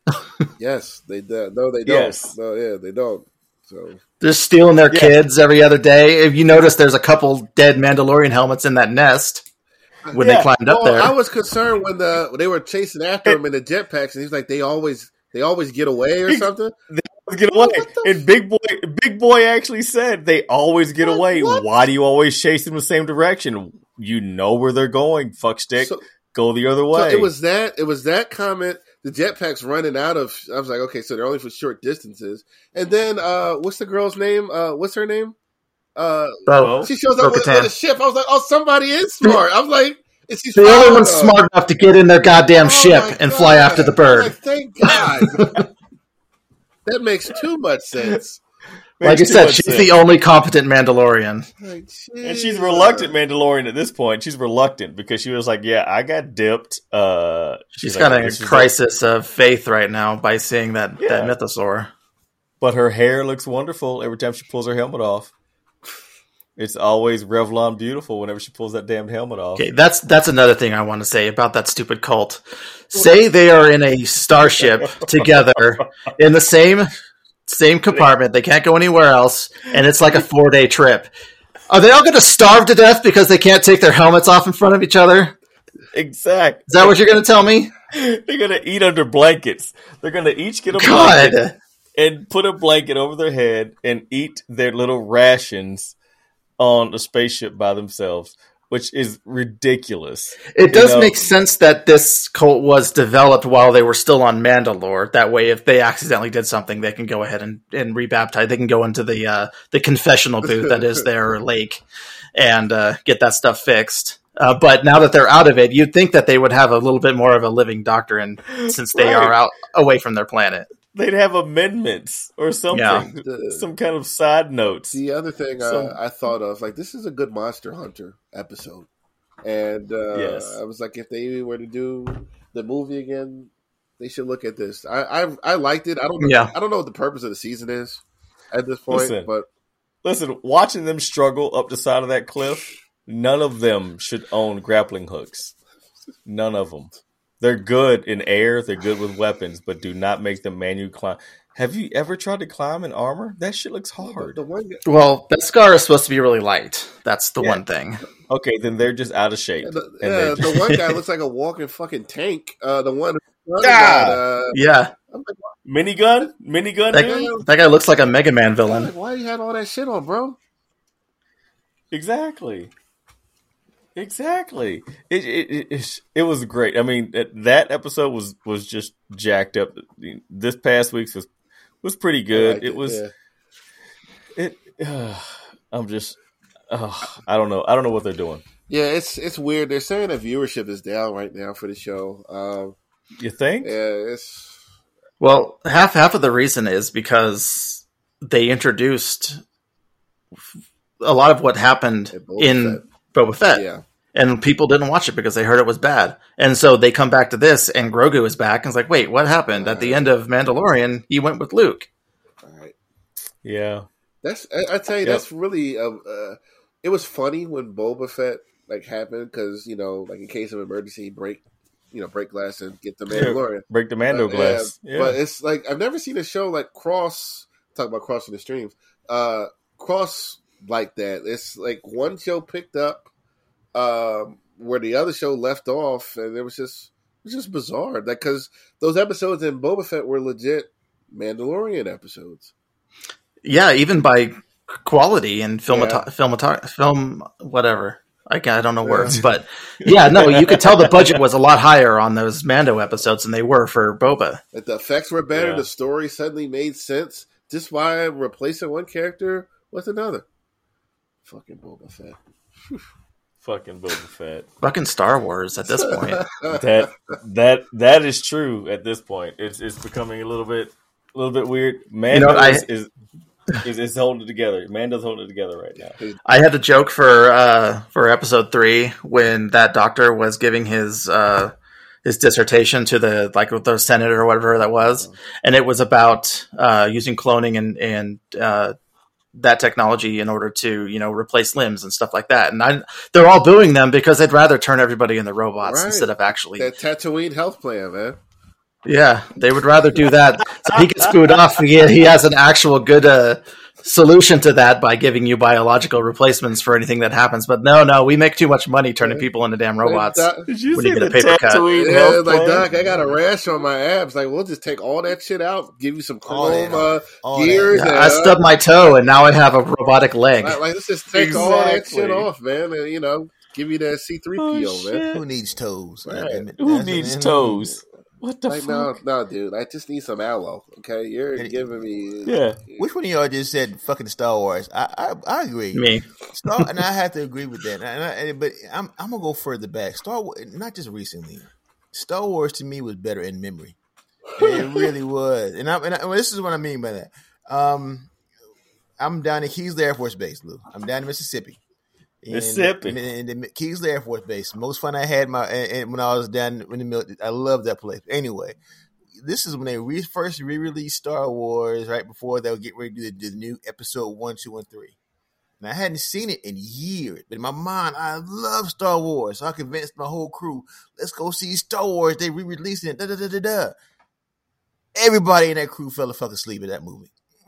Yes, they do. No, they don't. Yes. No, yeah, they don't. So They're stealing their Yeah. kids every other day. If you notice, there's a couple dead Mandalorian helmets in that nest when Yeah. they climbed up there. I was concerned when the when they were chasing after him in the jetpacks, and he's like, they always they always get away or something. Get away! What And Big Boy, Big Boy actually said they always get What? away. What? Why do you always chase them the same direction? You know where they're going. Fuck stick. So, Go the other so way. it was that it was that comment. The jetpacks running out of. I was like, okay, so they're only for short distances. And then, uh what's the girl's name? Uh What's her name? Uh She shows up with, with a ship. I was like, oh, somebody is smart. I was like, It's these The only power one's smart enough to get in their goddamn Oh ship and fly after the Like, bird. thank God. that makes too much sense. Like I said, she's sense. the only competent Mandalorian. Like, And she's jeez. reluctant Mandalorian at this point. She's reluctant because she was like, "Yeah, I got dipped." Uh, She's like, got a this is a- crisis of faith right now by seeing that, Yeah. that mythosaur. but her hair looks wonderful every time she pulls her helmet off. It's always Revlon beautiful whenever she pulls that damned helmet off. Okay, that's that's another thing I want to say about that stupid cult. Say they are in a starship together in the same same compartment. They can't go anywhere else, and it's like a four day trip. Are they all going to starve to death because they can't take their helmets off in front of each other? Exact. Is that what you're going to tell me? They're gonna eat under blankets. They're gonna each get a blanket and put a blanket over their head and eat their little rations on a spaceship by themselves, which is ridiculous. it does know- make sense that this cult was developed while they were still on Mandalore. That way, if they accidentally did something, they can go ahead and, and rebaptize. They can go into the uh, the confessional booth that is their lake and uh, get that stuff fixed. Uh, but now that they're out of it, you'd think that they would have a little bit more of a living doctrine since they Right. are out away from their planet. They'd have amendments or something, Yeah. The- some kind of side notes. The other thing So- I, I thought of, like, this is a good Monster Hunter episode, and uh, Yes. I was like, if they were to do the movie again, they should look at this. I I, I liked it. I don't know. Yeah. I don't know what the purpose of the season is at this point, Listen. but Listen, watching them struggle up the side of that cliff, none of them should own grappling hooks. None of them. They're good in air. They're good with weapons, but do not make them manually climb. Have you ever tried to climb in armor? That shit looks hard. the one Well, that scar is supposed to be really light. That's the Yeah. one thing. Okay, then they're just out of shape. the, And yeah, they're- the one guy looks like a walking fucking tank. Uh, the one, the other Ah! guy, uh, Yeah, I'm like, Minigun? Minigun, that, dude? that guy looks like a Mega Man villain. like, why you had all that shit on, bro? Exactly. Exactly. It it, it it it was great. I mean, that, that episode was was just jacked up. This past week's was was pretty good. liked It, was yeah. it. I'm just. Uh, I don't know. I don't know what they're doing. Yeah, it's it's weird. They're saying the viewership is down right now for the show. Um, You think? yeah, it's Well, half half of the reason is because they introduced a lot of what happened Yeah, Boba in Boba Fett, yeah. and people didn't watch it because they heard it was bad, and so they come back to this, and Grogu is back, and it's like, wait, what happened at the end of Mandalorian? He went with Luke. All right. Yeah. That's I, I tell you, Yep. that's really uh, uh, it was funny when Boba Fett like happened because you know like in case of emergency break you know break glass and get the Yeah. Mandalorian. Break the Mando Uh, glass. yeah, Yeah. But it's like I've never seen a show like cross talk about crossing the streams. Uh cross like that. It's like one show picked up um where the other show left off and it was just it was just bizarre. Like because those episodes in Boba Fett were legit Mandalorian episodes. Yeah, even by quality and film, Yeah. film, film, whatever. I, I don't know words, but yeah, no, you could tell the budget was a lot higher on those Mando episodes than they were for Boba. Like the effects were better, Yeah. the story suddenly made sense just by replacing one character with another. Fucking Boba Fett. Fucking Boba Fett. Fucking Star Wars at this point. that that that is true at this point. It's it's becoming a little bit a little bit weird. Mando know, I- is, is is is holding it together. Mando's holding it together right now. I had a joke for uh, for episode three when that doctor was giving his uh, his dissertation to the like the senate or whatever that was, and it was about uh, using cloning and and uh, that technology in order to you know replace limbs and stuff like that. And I, they're all booing them because they'd rather turn everybody into robots Right. instead of actually. That Tatooine health plan, man. Yeah, they would rather do that. So he gets booed off. He, he has an actual good uh, solution to that by giving you biological replacements for anything that happens. But no, no, we make too much money turning people into damn robots. Did you When see you get the a paper cut. Yeah, like plan? Doc, I got a rash on my abs. Like, we'll just take all that shit out, give you some All that chrome uh, gears. Yeah, and, I stubbed my toe and now I have a robotic leg. like, like, let's just take all that shit off, man, and you know, give you that C three PO, man. shit. Who needs toes? Right. Who needs toes? What the Like fuck? no, no, dude. I just need some aloe. Okay, you're Hey, giving me. Yeah. Which one of y'all just said fucking Star Wars? I I, I agree. Me. Star, and I have to agree with that. And I, and- but I'm I'm gonna go further back. Star Wars, not just recently. Star Wars to me was better in memory. It really was. And, I'm, and, I, and this is what I mean by that. Um, I'm down in Keesler Air Force Base, Lou. I'm down in Mississippi. Mississippi. and- and the Keesler Air Force Base. Most fun I had my and, and when I was down in the military. I love that place. Anyway, this is when they re- first re-released Star Wars. Right before they'll get ready to do the, the new Episode One, Two, and Three. And I hadn't seen it in years, but in my mind, I love Star Wars. So I convinced my whole crew, let's go see Star Wars. They re-releasing it. Da, da, da, da, da. Everybody in that crew fell the fuck asleep in that movie.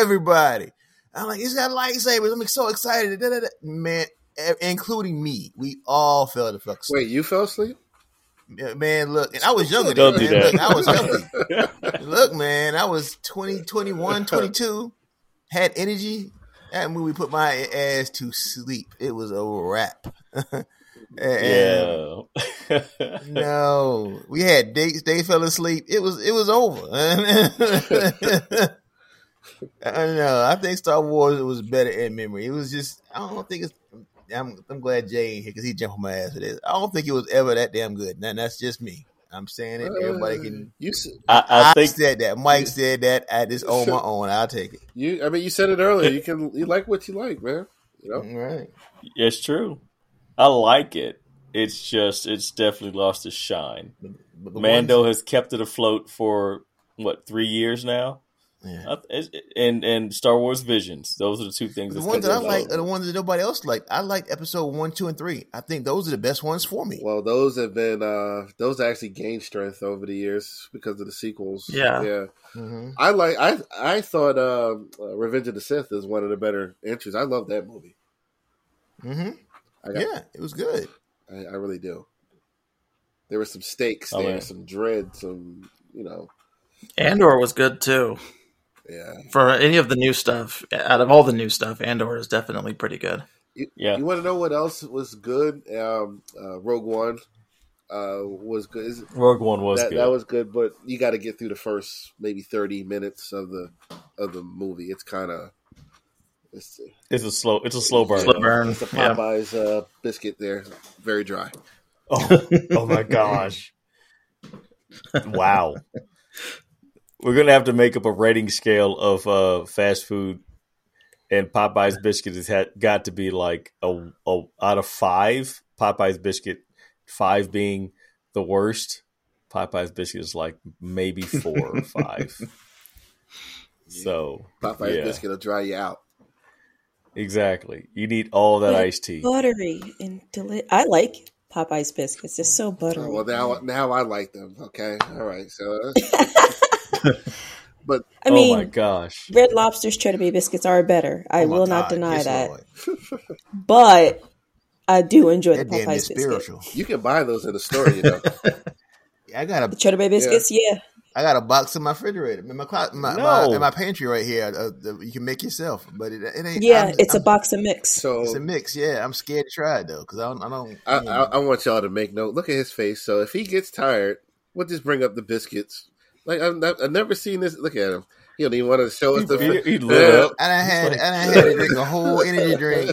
Everybody. I'm like, he's got lightsabers. I'm so excited. Da, da, da. Man, including me. We all fell the fuck asleep. Wait, you fell asleep? Man, look, and I was younger Don't do that. Look, I was healthy. look, man, I was 20, 21, 22, had energy. That movie put my ass to sleep. It was a wrap. Yeah. No, we had dates. They fell asleep. It was it was over. I don't know. I think Star Wars was better in memory. It was just I don't think it's. I'm I'm glad Jay ain't here because he jumped on my ass for this. I don't think it was ever that damn good. And that's just me. I'm saying it. Everybody can. Uh, you, s- I, I I, think said that. Mike said that. I just own my own. I'll take it. you. I mean, you said it earlier. You can. You like what you like, man. You know. All right. it's true. I like it. It's just it's definitely lost its shine. But the Mando ones- has kept it afloat for what three years now, yeah. I- and and Star Wars Visions. Those are the two things. The ones that I like are the ones that nobody else liked. I like episode one, two, and three. I think those are the best ones for me. Well, those have been. uh Those actually gained strength over the years because of the sequels. Yeah. Yeah. hmm I like. I I thought uh, uh, Revenge of the Sith is one of the better entries. I love that movie. hmm I got, Yeah, it was good. I, I really do. There were some stakes Oh, there, man. some dread, some you know. Andor was good too. Yeah. For any of the new stuff, out of all the new stuff, Andor is definitely pretty good. You, Yeah. You want to know what else was good? Um, uh, Rogue One uh, was good. Is- Rogue One was that, good. that was good, but you got to get through the first maybe thirty minutes of the of the movie. It's kind of it's, it's a slow. It's a slow burn. Slow burn. it's a Yeah. Popeyes uh, biscuit there, very dry. Oh, oh my gosh! Wow. We're gonna have to make up a rating scale of uh, fast food, and Popeye's biscuit has had got to be like a, a out of five. Popeye's biscuit, five being the worst. Popeye's biscuit is like maybe four or five. So Popeyes Yeah. biscuit will dry you out. exactly, you need all that But iced tea. Buttery and deli- I like Popeye's biscuits. It's so buttery. Oh, well, now now I like them. Okay, all right. So, but I oh mean, my gosh! Red Lobster's cheddar bay biscuits are better. I Oh my will not deny yes, that. Lord. But I do enjoy That the damn is Popeye's biscuit. you can buy those in the store. You know. I got The a cheddar bay biscuits, yeah. I got a box in my refrigerator, in my clo- my, No. my, in my pantry right here. Uh, the, you can make yourself, but it, it ain't. Yeah, I'm- it's a I'm- box of mix. So It's a mix. Yeah, I'm scared to try it though because I don't. I don't. I. I, I want y'all to make note. Look at his face. So if he gets tired, we'll just bring up the biscuits. Like I've, I've never seen this. Look at him. He don't even want to show us the. He, he lit up. And I had and I had to drink a whole energy drink.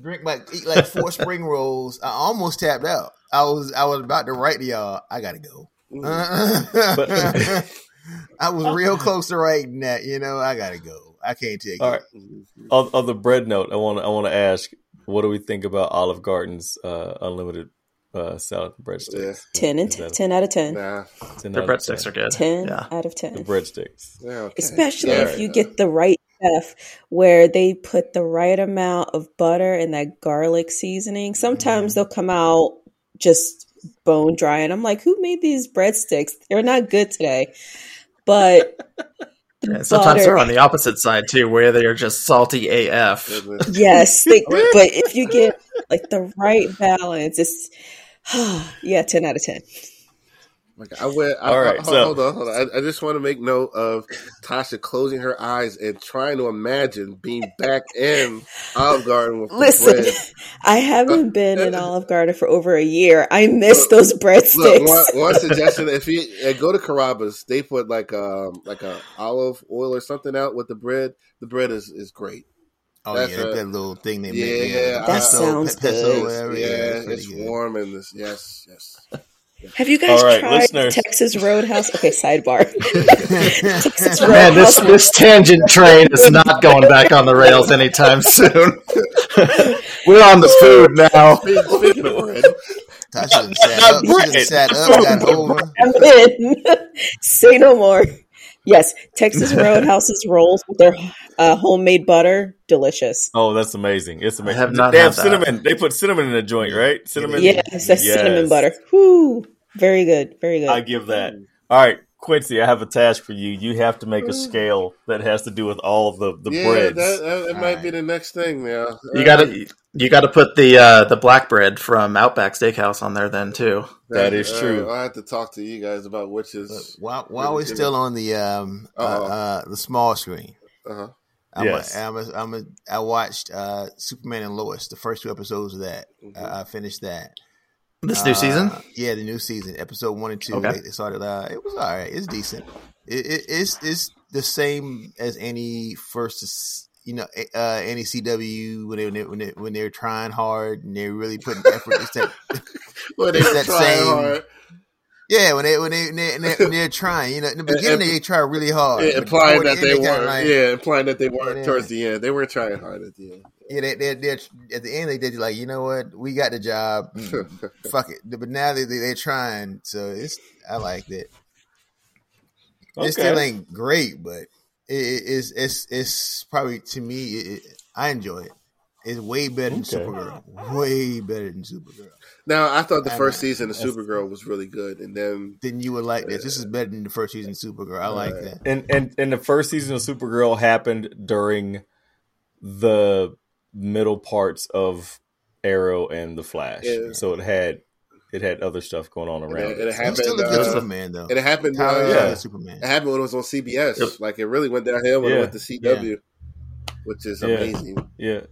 Drink like eat like four spring rolls. I almost tapped out. I was I was about to write to y'all. I gotta go. Mm. I was real close to writing that. You know, I gotta go. I can't take All it. right. On, on the bread note, I want to I want to ask, what do we think about Olive Garden's uh, unlimited uh, salad and breadsticks? 10 and Is 10, out of 10. Nah. 10 Their breadsticks 10? are good. 10 Yeah. out of 10. The breadsticks. Yeah, okay. Especially Yeah, if you right. get the right chef where they put the right amount of butter and that garlic seasoning. Sometimes they'll come out just bone dry and I'm like, who made these breadsticks? They're not good today. But the And sometimes butter- they're on the opposite side too, where they are just salty AF. Yes, they, but if you get like the right balance, it's yeah, ten out of ten. my I went. I, All right, hold, so- hold on, hold on. I, I just want to make note of Tasha closing her eyes and trying to imagine being back in Olive Garden with the Listen, bread. I haven't been in Olive Garden for over a year. I miss those Look, breadsticks. one, one suggestion: if you uh, go to Carrabba's, they put like um like a olive oil or something out with the bread. The bread is is great. Oh That's yeah, right. that little thing they Yeah, make. yeah, uh, That pesto- sounds pe- pesto, good. whatever, yeah, it's it's good. warm and this. Yes, yes. Have you guys All right, tried listeners. Texas Roadhouse? Okay, sidebar. Texas Man, this Roadhouse. this tangent train is not going back on the rails anytime soon. We're on the food now. Speak- Speaking of bread, Tasha sat up. She sat up, got over. I'm in. Say no more. Yes, Texas Roadhouse's rolls with their uh, homemade butter, delicious. Oh, that's amazing! It's amazing. have not they had have that. cinnamon. They put cinnamon in the joint, right? Cinnamon. Yes, that's Yes. cinnamon butter. Whoo, very good, very good. I give that. All right, Quincy, I have a task for you. You have to make a scale that has to do with all the the yeah, breads. that, that, that might Alright. be the next thing now. You gotta you gotta put the uh, the black bread from Outback Steakhouse on there then too. That is uh, true. I have to talk to you guys about which But is. while while we're still on the um uh, Uh-oh. uh the small screen, Uh-huh. I'm Yes. a, I'm a, I'm a, I watched uh Superman and Lois, the first two episodes of that. Mhm. I, I finished that. This new Uh, season? Yeah, the new season, episode one and two. Okay. They, they started. Uh, it was all right. It's decent. It, it, it's it's the same as any first, you know, uh, any CW when they when they when they're trying hard and they're really putting effort. It's that, they It's were that same- hard, yeah, when they when they when they, when they're, when they're trying. You know, in the beginning they try really hard, yeah, implying that the they kinda weren't. like- yeah, implying that they weren't Yeah. towards the end. They were trying hard at the end. Yeah, they, they, they're at the end. They did like, you know what? We got the job. Fuck it. But now they, they they're trying, so it's I like it. It still ain't great, but it, it- it's it's it's probably to me. It, it- I enjoy it. It's way better than Supergirl. Way better than Supergirl. Now, I thought the I first know. season of Supergirl was really good, and then Then you would like this. This is better than the first season of Supergirl. I like Right. that. and and and the first season of Supergirl happened during the middle parts of Arrow and the Flash, Yeah. so it had it had other stuff going on around it, it. it He's still happened. Uh, Superman though. it happened. Tyler Uh, is Yeah. Superman. It happened when it was on CBS. Yep. Like it really went downhill when Yeah. it went to CW, which is Yeah. amazing. Yeah,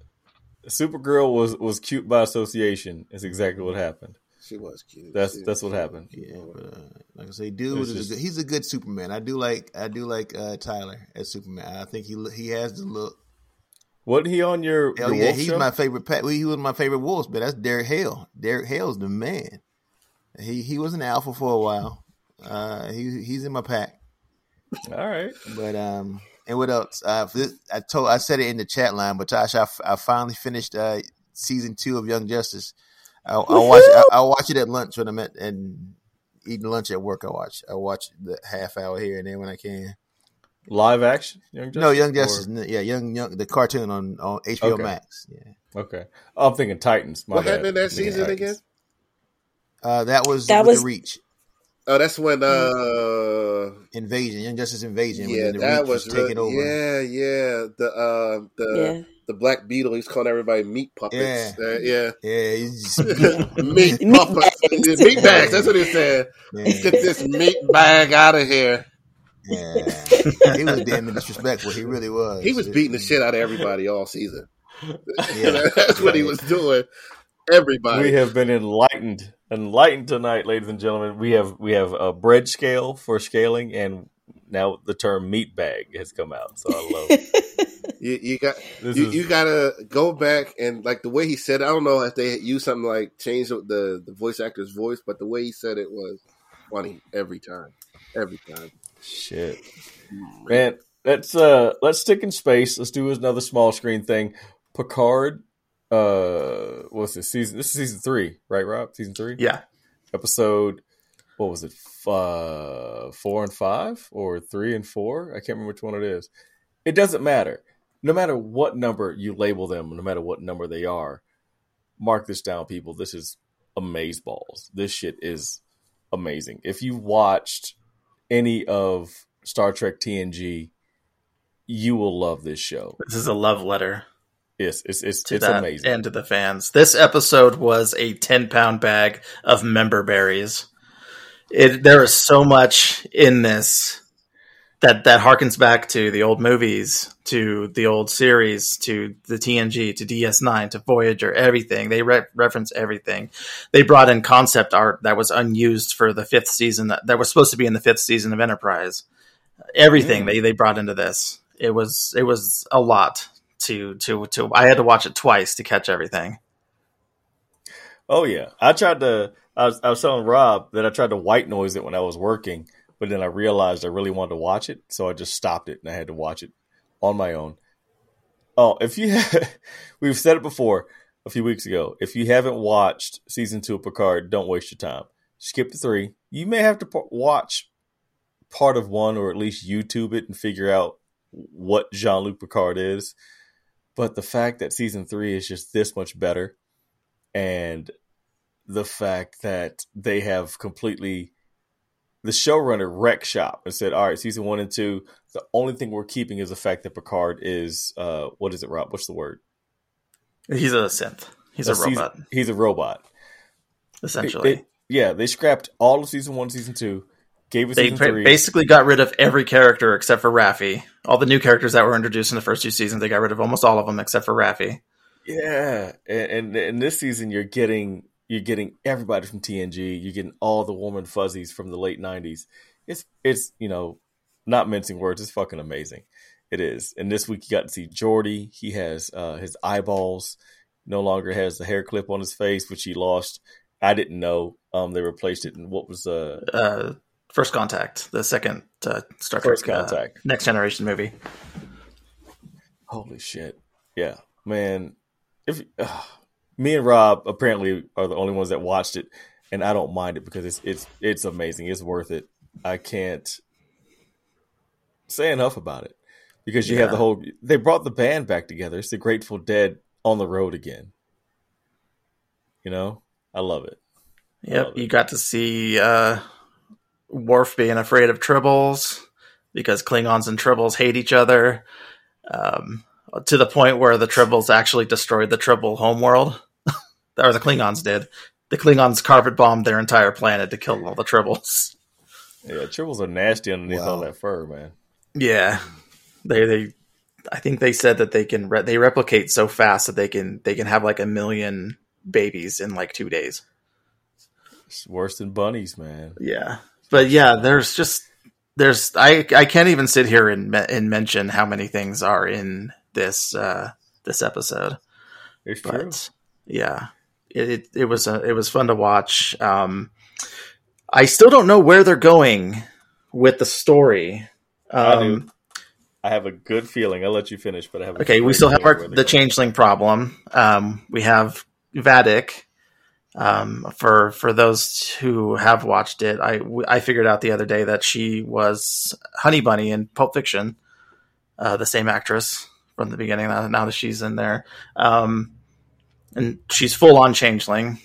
Supergirl was was cute by association. Is exactly what happened. She was cute. That's She- that's what happened. Yeah, but uh, like I say, dude, It's is a good, he's a good Superman. I do like I do like uh, Tyler as Superman. I think he he has the look. Wasn't he on your, Hell your yeah, he's show? my favorite. He was my favorite Wolves, but that's Derek Hale. Derek Hale's the man. He he was an alpha for a while. Uh, he he's in my pack. All right. But um, and what else? Uh, this, I told I said it in the chat line, but Tash, I finally finished uh season two of Young Justice. I, I watch I, I watch it at lunch when I'm at and eating lunch at work. I watch I watch the half hour here and there when I can. Live action, Young no, Young Or- Justice, n- yeah, Young Young the cartoon on on HBO Okay. Max. Yeah, Okay. Oh, I'm thinking Titans. My what bad. happened that season Titans. again? uh, that was That with was- the Reach. Oh, that's when. uh Invasion, Young Justice Invasion. Yeah, when the that Reach was, was taking over. Yeah, yeah. The uh, the yeah. the Black Beetle. He's calling everybody meat puppets. Yeah. Uh, yeah. Yeah, he's just, meat Meat puppets. bags. meat bags. That's what he said. yeah, Get this meat bag out of here. Yeah. he was damn disrespectful. He really was. He was beating the shit out of everybody all season. Yeah. That's what he was doing. Everybody. We have been enlightened, enlightened tonight, ladies and gentlemen. We have we have a bread scale for scaling, and now the term meat bag has come out. So I love it. you, you got you, is you gotta go back and like the way he said it, I don't know if they used something like change the, the the voice actor's voice, but the way he said it was funny every time. Every time. Shit, man. Let's uh let's stick in space. Let's do another small screen thing. Picard. Uh, what's this season? This is season three, right, Rob? Season three. Yeah. episode what was it uh, four and five or three and four i can't remember which one it is it doesn't matter no matter what number you label them no matter what number they are mark this down people this is amaze balls this shit is amazing if you watched any of star trek tng you will love this show This is a love letter it's it's it's, to it's amazing and to the fans. This episode was a 10 pound bag of member berries. it there is so much in this that that harkens back to the old movies, to the old series, to the TNG, to DS9, to Voyager, everything. They re- reference everything. They brought in concept art that was unused for the fifth season that, that was supposed to be in the fifth season of Enterprise. Everything mm. they they brought into this. It was it was a lot to to to. I had to watch it twice to catch everything. Oh yeah, I tried to. I was, I was telling Rob that I tried to white noise it when I was working but then I realized I really wanted to watch it, so I just stopped it and I had to watch it on my own. Oh, if you we've said it before a few weeks ago. If you haven't watched season two of Picard, don't waste your time. Skip to three. You may have to watch part of one or at least YouTube it and figure out what Jean Luc Picard is. But the fact that season three is just this much better, and the fact that they have completely the showrunner wreck shop and said, "All right, season one and two, the only thing we're keeping is the fact that Picard is uh, what is it, Rob? What's the word? He's a synth. He's a, a robot. He's, he's, a robot. Essentially, yeah. They scrapped all of season one, season two. Gave us they basically got rid of every character except for Raffi. All the new characters that were introduced in the first two seasons, they got rid of almost all of them except for Raffi. Yeah, and, and, and this season you're getting you're getting everybody from TNG. You're getting all the warm and fuzzies from the late '90s. It's it's you know not mincing words. It's fucking amazing. It is. And this week you got to see Geordi. He has uh, his eyeballs. No longer has the hair clip on his face, which he lost. I didn't know. Um, they replaced it in what was uh, uh First Contact, the second uh, Star Trek First uh, Contact, Next Generation movie. Holy shit! Yeah, man. If uh, me and Rob apparently are the only ones that watched it, and I don't mind it because it's it's it's amazing. It's worth it. I can't say enough about it because you yeah. have the whole. They brought the band back together. It's the Grateful Dead on the road again. You know, I love it. Yep, love it. you got to see uh, Worf being afraid of tribbles because Klingons and tribbles hate each other. Um, to the point where the tribbles actually destroyed the tribble homeworld or the Klingons did. The Klingons carpet bombed their entire planet to kill all the tribbles. Yeah, tribbles are nasty underneath wow. all that fur, man. Yeah, they they. I think they said that they can re- they replicate so fast that they can they can have like a million babies in like two days. It's worse than bunnies, man. Yeah, but yeah, there's just there's I I can't even sit here and and mention how many things are in this uh this episode. It's but, true. Yeah, it, it, was a, it was fun to watch. Um, I still don't know where they're going with the story. Um, I, I, have a good feeling. I'll let you finish, but I have okay. We still have our, the changeling problem. Um, we have Vadic. Um, for for those who have watched it, I I figured out the other day that she was Honey Bunny in Pulp Fiction, uh, the same actress from the beginning. Now, now that she's in there, um, and she's full on changeling.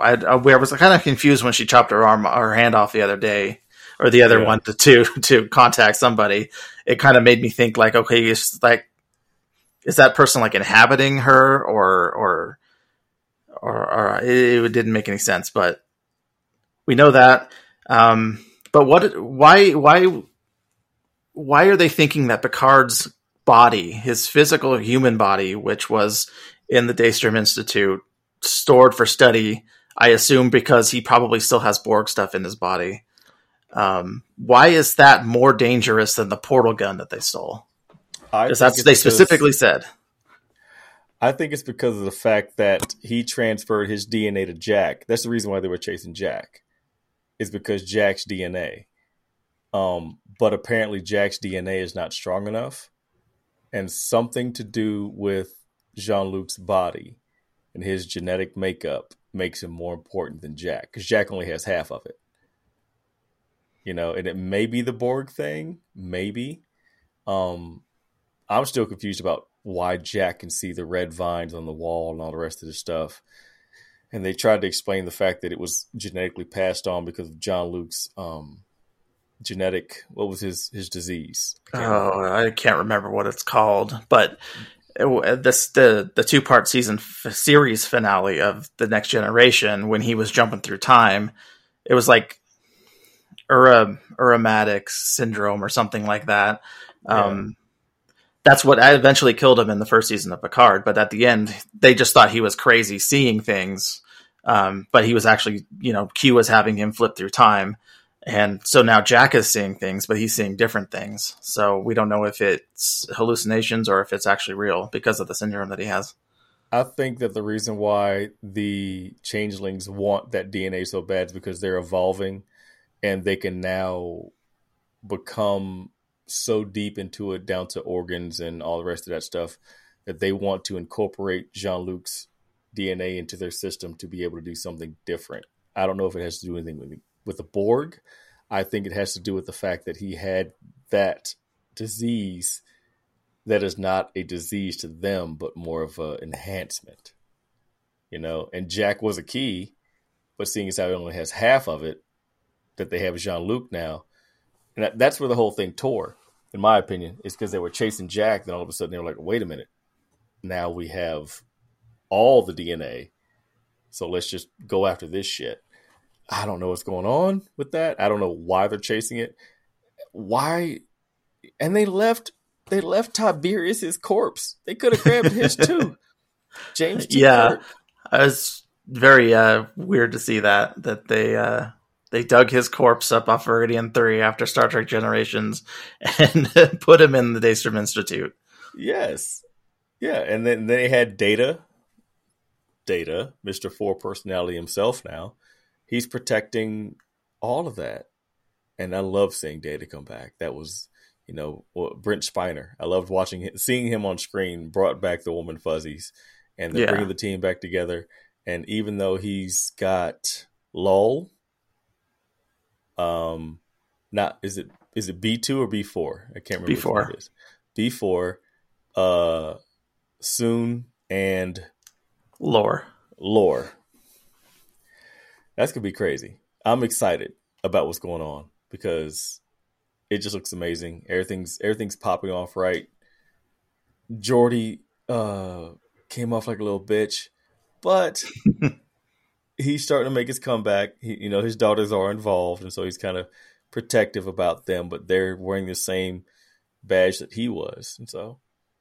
I, I, was kind of confused when she chopped her arm, her hand off the other day, or the other yeah. one to, to to contact somebody. It kind of made me think like, okay, it's like, is that person like inhabiting her, or or or, or it, it, didn't make any sense. But we know that. Um, but what? Why? Why? Why are they thinking that Picard's body, his physical human body, which was in the Daystrom Institute, stored for study. I assume because he probably still has Borg stuff in his body. Um, why is that more dangerous than the portal gun that they stole? Because that's they specifically said. I think it's because of the fact that he transferred his DNA to Jack. That's the reason why they were chasing Jack. Is because Jack's DNA. Um, but apparently Jack's DNA is not strong enough, and something to do with Jean Luc's body and his genetic makeup makes him more important than Jack because Jack only has half of it. You know, and it may be the Borg thing, maybe. Um, I'm still confused about why Jack can see the red vines on the wall and all the rest of the stuff. And they tried to explain the fact that it was genetically passed on because of Jean Luc's um, genetic. What was his his disease? I oh, remember. I can't remember what it's called, but this the the two part season f- series finale of the next generation when he was jumping through time it was like Ura, Irumodic syndrome or something like that. Um, That's what eventually killed him in the first season of Picard. But at the end, they just thought he was crazy seeing things. Um, but he was actually, you know, Q was having him flip through time. And so now Jack is seeing things, but he's seeing different things. So we don't know if it's hallucinations or if it's actually real because of the syndrome that he has. I think that the reason why the changelings want that DNA so bad is because they're evolving and they can now become so deep into it down to organs and all the rest of that stuff that they want to incorporate Jean-Luc's DNA into their system to be able to do something different. I don't know if it has to do anything with with the Borg. I think it has to do with the fact that he had that disease that is not a disease to them, but more of an enhancement. You know, and Jack was a key, but seeing as how he only has half of it, that they have Jean Luc now, and that, that's where the whole thing tore, in my opinion, is because they were chasing Jack. Then all of a sudden they were like, "Wait a minute, now we have all the DNA, so let's just go after this shit." I don't know what's going on with that. I don't know why they're chasing it. Why? And they left. They left Tiberius's corpse. They could have grabbed his too. James. T. yeah, Kirk. I was very uh, weird to see that that they uh, they dug his corpse up off Veridian Three after Star Trek Generations and put him in the Daystrom Institute. Yes. Yeah, and then they had Data. Data, Mister Four Personality himself. Now he's protecting all of that, and I love seeing Data come back. That was, you know, Brent Spiner. I loved watching him, seeing him on screen. Brought back the woman fuzzies, and Yeah. bringing the team back together. And even though he's got Lal, um, not is it is it B two or B four? I can't remember. which one B4. it is. B four, uh, soon and Lore. lore. That's gonna be crazy. I'm excited about what's going on because it just looks amazing. Everything's everything's popping off right. Geordi uh came off like a little bitch, but he's starting to make his comeback. He, you know, his daughters are involved, and so he's kind of protective about them, but they're wearing the same badge that he was, and so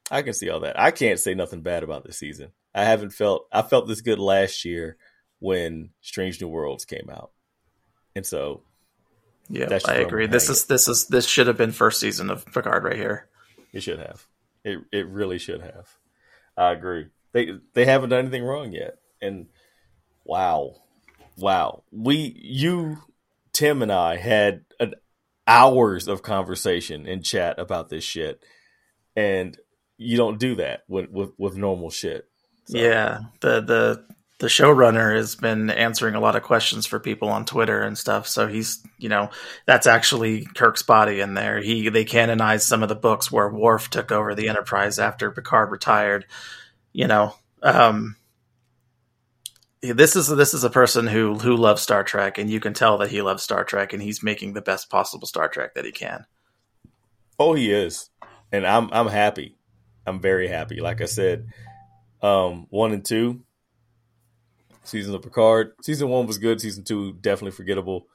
I can see all that. I can't say nothing bad about this season. I haven't felt I felt this good last year when Strange New Worlds came out, and so Yeah, I agree. This is this is this should have been first season of Picard right here. it should have. It it really should have. I agree. They they haven't done anything wrong yet, and wow, wow. We you Tim and I had an hours of conversation in chat about this shit, and you don't do that with with, with normal shit. So, Yeah, the the the showrunner has been answering a lot of questions for people on Twitter and stuff. So he's, you know, that's actually Kirk's body in there. He they canonized some of the books where Worf took over the Enterprise after Picard retired. You know, um, this is this is a person who who loves Star Trek, and you can tell that he loves Star Trek, and he's making the best possible Star Trek that he can. Oh, he is, and I'm I'm happy. I'm very happy. Like I said, um, one and two seasons of Picard. Season one was good. Season two definitely forgettable,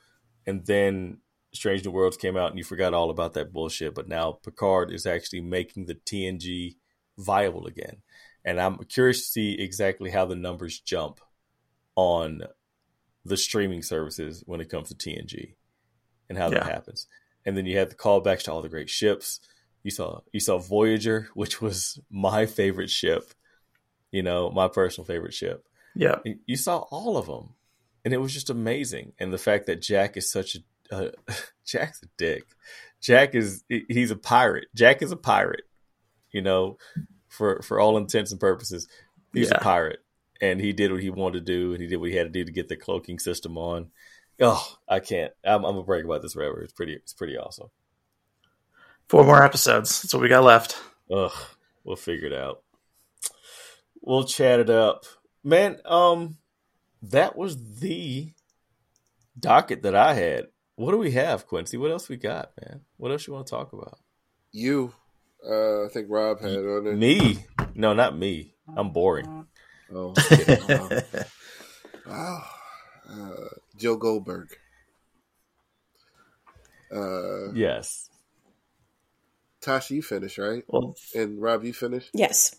and then Strange New Worlds came out, and you forgot all about that bullshit. But now Picard is actually making the TNG viable again, and I'm curious to see exactly how the numbers jump on the streaming services when it comes to TNG and how that happens. And then you had the callbacks to all the great ships. You saw you saw Voyager, which was my favorite ship. You know, my personal favorite ship. Yeah, And You saw all of them, and it was just amazing. And the fact that Jack is such a uh, Jack's a dick. Jack is he's a pirate. Jack is a pirate. You know, for for all intents and purposes, he's Yeah. a pirate, and he did what he wanted to do, and he did what he had to do to get the cloaking system on. Oh, I can't. I'm, I'm gonna brag about this forever. It's pretty. It's pretty awesome. four more episodes. That's what we got left. Ugh, we'll figure it out. We'll chat it up, man. Um, that was the docket that I had. What do we have, Quincy? What else we got, man? What else you want to talk about? You, uh, I think Rob had on it. Me? No, not me. I'm boring. Oh, wow. wow. Uh, Joe Goldberg. Uh, Yes. Tasha, you finished right, Well, and Rob, you finished. Yes.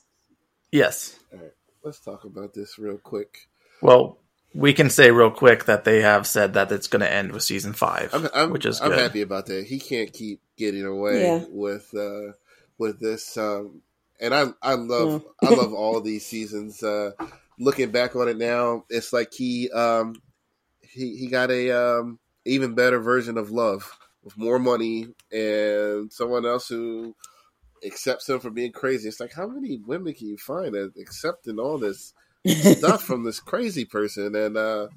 yes. All right, let's talk about this real quick. Well, we can say real quick that they have said that it's going to end with season 5 I'm, I'm, which is I'm good. happy about that. He can't keep getting away Yeah. with uh, with this. Um, and I I love No. I love all these seasons. Uh, looking back on it now, it's like he um, he he got a um, even better version of love with more money and someone else who accepts him for being crazy. It's like how many women can you find that accepting all this stuff from this crazy person? And uh,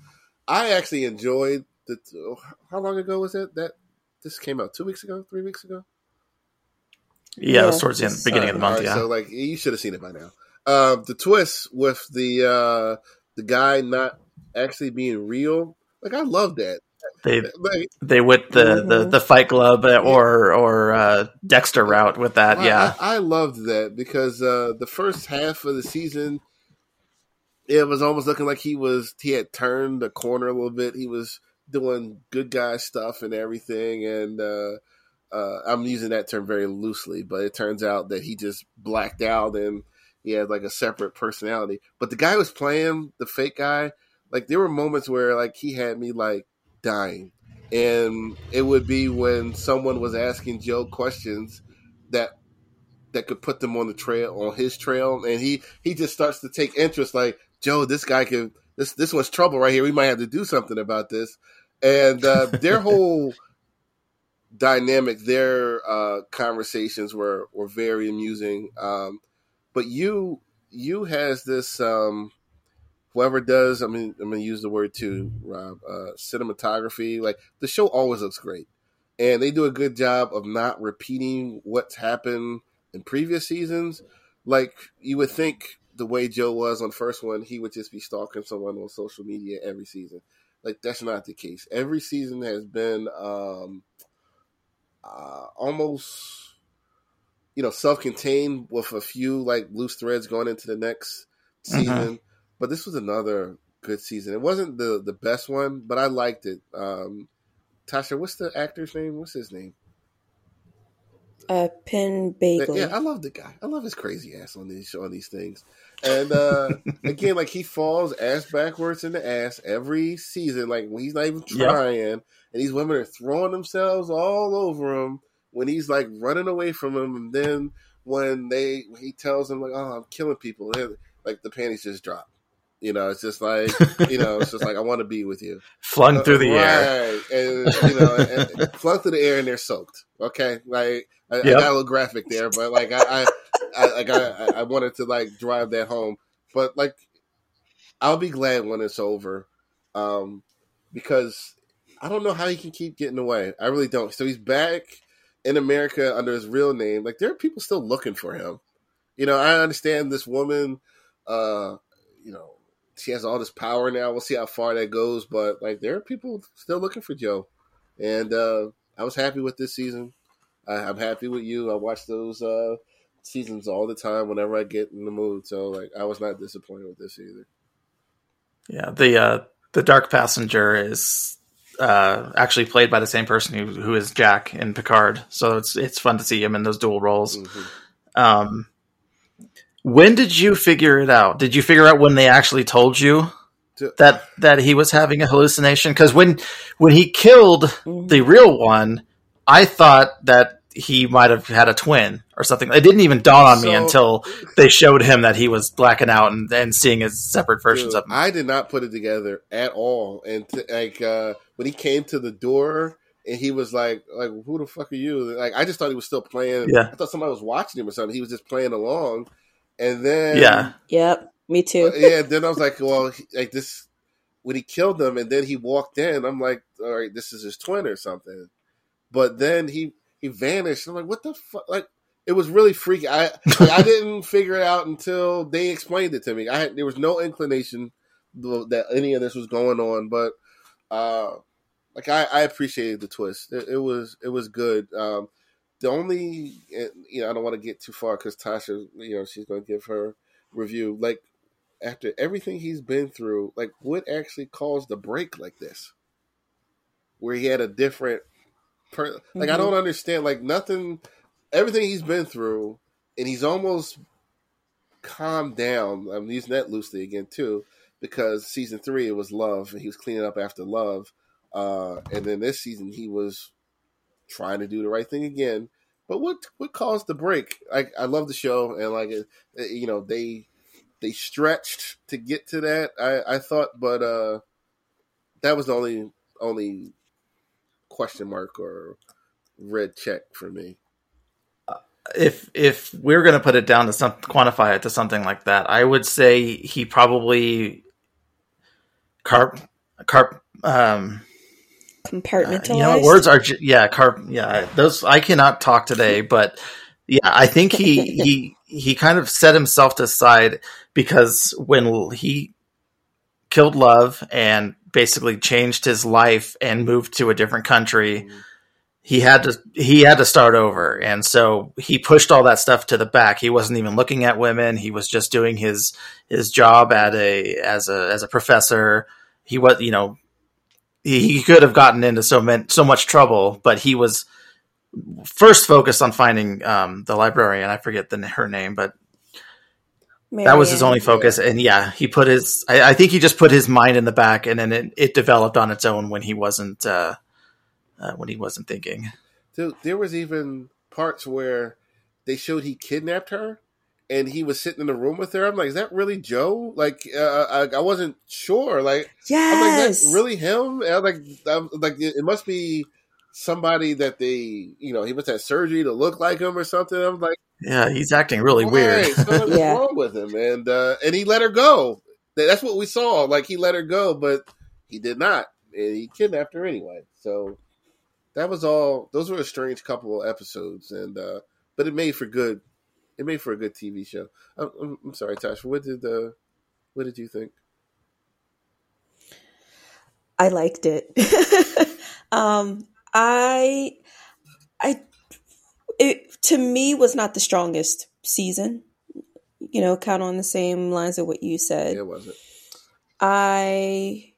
I actually enjoyed the. How long ago was it that this came out? Two weeks ago? Three weeks ago? Yeah, it was towards the end, beginning of the month. Alright, yeah, So like you should have seen it by now. Um, the twist with the uh, the guy not actually being real, like I love that. They Like, they went the, the the Fight Club or or uh, Dexter route with that. I- yeah, I, I loved that because uh, the first half of the season, it was almost looking like he was he had turned the corner a little bit. He was doing good guy stuff and everything, and uh, uh, I'm using that term very loosely, but it turns out that he just blacked out and he had like a separate personality. But the guy was playing the fake guy, like there were moments where like he had me like dying. And it would be when someone was asking Joe questions that that could put them on the trail on his trail. And he he just starts to take interest like Joe this guy can this this one's trouble right here. We might have to do something about this. And uh, their whole dynamic their uh, conversations were were very amusing. Um, but you you has this um, whoever does I mean I'm gonna use the word too Rob uh, cinematography like the show always looks great and they do a good job of not repeating what's happened in previous seasons. Like you would think the way Joe was on the first one, he would just be stalking someone on social media every season. Like that's not the case. Every season has been um, uh, almost you know self-contained with a few like loose threads going into the next season. But this was another good season. It wasn't the the best one, but I liked it. Um, Tasha, what's the actor's name? What's his name? Uh, Penn Badgley. Yeah, I love the guy. I love his crazy ass on these on these things. And uh again, like he falls ass backwards in the ass every season. Like when he's not even Yep. trying, and these women are throwing themselves all over him when he's like running away from him. And then when they he tells them like, "Oh, I'm killing people," like the panties just drop. You know, it's just like you know, it's just like I want to be with you. flung through the right. air. and you know, and, and flung through the air and they're soaked. Okay, like I, I got a little graphic there, but like I, I, I like I, I wanted to like drive that home. But like, I'll be glad when it's over, um, because I don't know how he can keep getting away. I really don't. So he's back in America under his real name. Like there are people still looking for him. You know, I understand this woman. Uh, you know, she has all this power now. We'll see how far that goes, but like there are people still looking for Joe, and uh, I was happy with this season. I, I'm happy with you. I watch those uh, seasons all the time whenever I get in the mood. So like I was not disappointed with this either. Yeah, the uh, the Dark Passenger is uh, actually played by the same person who who is Jack in Picard. So it's it's fun to see him in those dual roles. Mhm. Um, when did you figure it out? Did you figure out when they actually told you To- that that he was having a hallucination? Because when when he killed Mhm. the real one, I thought that he might have had a twin or something. It didn't even dawn on me until they showed him that he was blacking out and then seeing his separate versions Dude, of him. I did not put it together at all. And t- like uh, when he came to the door and he was like, "Like who the fuck are you?" Like I just thought he was still playing. Yeah. I thought somebody was watching him or something. He was just playing along. And then yeah, Yep. Me too. Uh, yeah. Then I was like, well, he- like this when he killed them, and then he walked in. I'm like, all right, this is his twin or something. But then he he vanished. I'm like, what the fuck? Like it was really freaky. I like, I didn't figure it out until they explained it to me. I had there was no inclination that any of this was going on, but uh, like I, I appreciated the twist. It, it was it was good. Um, the only you know I don't want to get too far because Tasha you know she's going to give her review. Like after everything he's been through, like what actually caused the break like this, where he had a different Per, like mm-hmm. I don't understand. Like nothing, everything he's been through, and he's almost calmed down. I'm using that loosely again too, because season three it was love, and he was cleaning up after love, uh, and then this season he was trying to do the right thing again. But what what caused the break? I I love the show, and like you know they they stretched to get to that. I I thought, but uh, that was the only only question mark or red check for me. If if we're going to put it down to some quantify it to something like that, I would say he probably carp carp um compartmentalized. Uh, you know, words are yeah, car, yeah. Those I cannot talk today, but yeah, I think he he he kind of set himself to side because when he killed love and basically changed his life and moved to a different country mm. he had to he had to start over and so he pushed all that stuff to the back he wasn't even looking at women he was just doing his his job at a as a as a professor he was you know he, he could have gotten into so many, so much trouble but he was first focused on finding um, the librarian i forget the her name but that was his only focus, and yeah, he put his. I, I, think he just put his mind in the back, and then it, it developed on its own when he wasn't uh, uh, when he wasn't thinking. There, there was even parts where they showed he kidnapped her, and he was sitting in the room with her. I'm like, is that really Joe? Like, uh, I, I, wasn't sure. Like, yes, I'm like, that's really him. And I'm like, I'm like, it must be somebody that they, you know, he must have surgery to look like him or something. I'm like, yeah, he's acting really right. weird. Something's yeah. wrong with him, and uh, and he let her go. That's what we saw. Like he let her go, but he did not, and he kidnapped her anyway. So that was all. Those were a strange couple of episodes, and uh, but it made for good. It made for a good TV show. I'm, I'm sorry, Tasha. What did uh, what did you think? I liked it. um, I I it to me was not the strongest season. You know, kind of on the same lines of what you said. Yeah, was it? I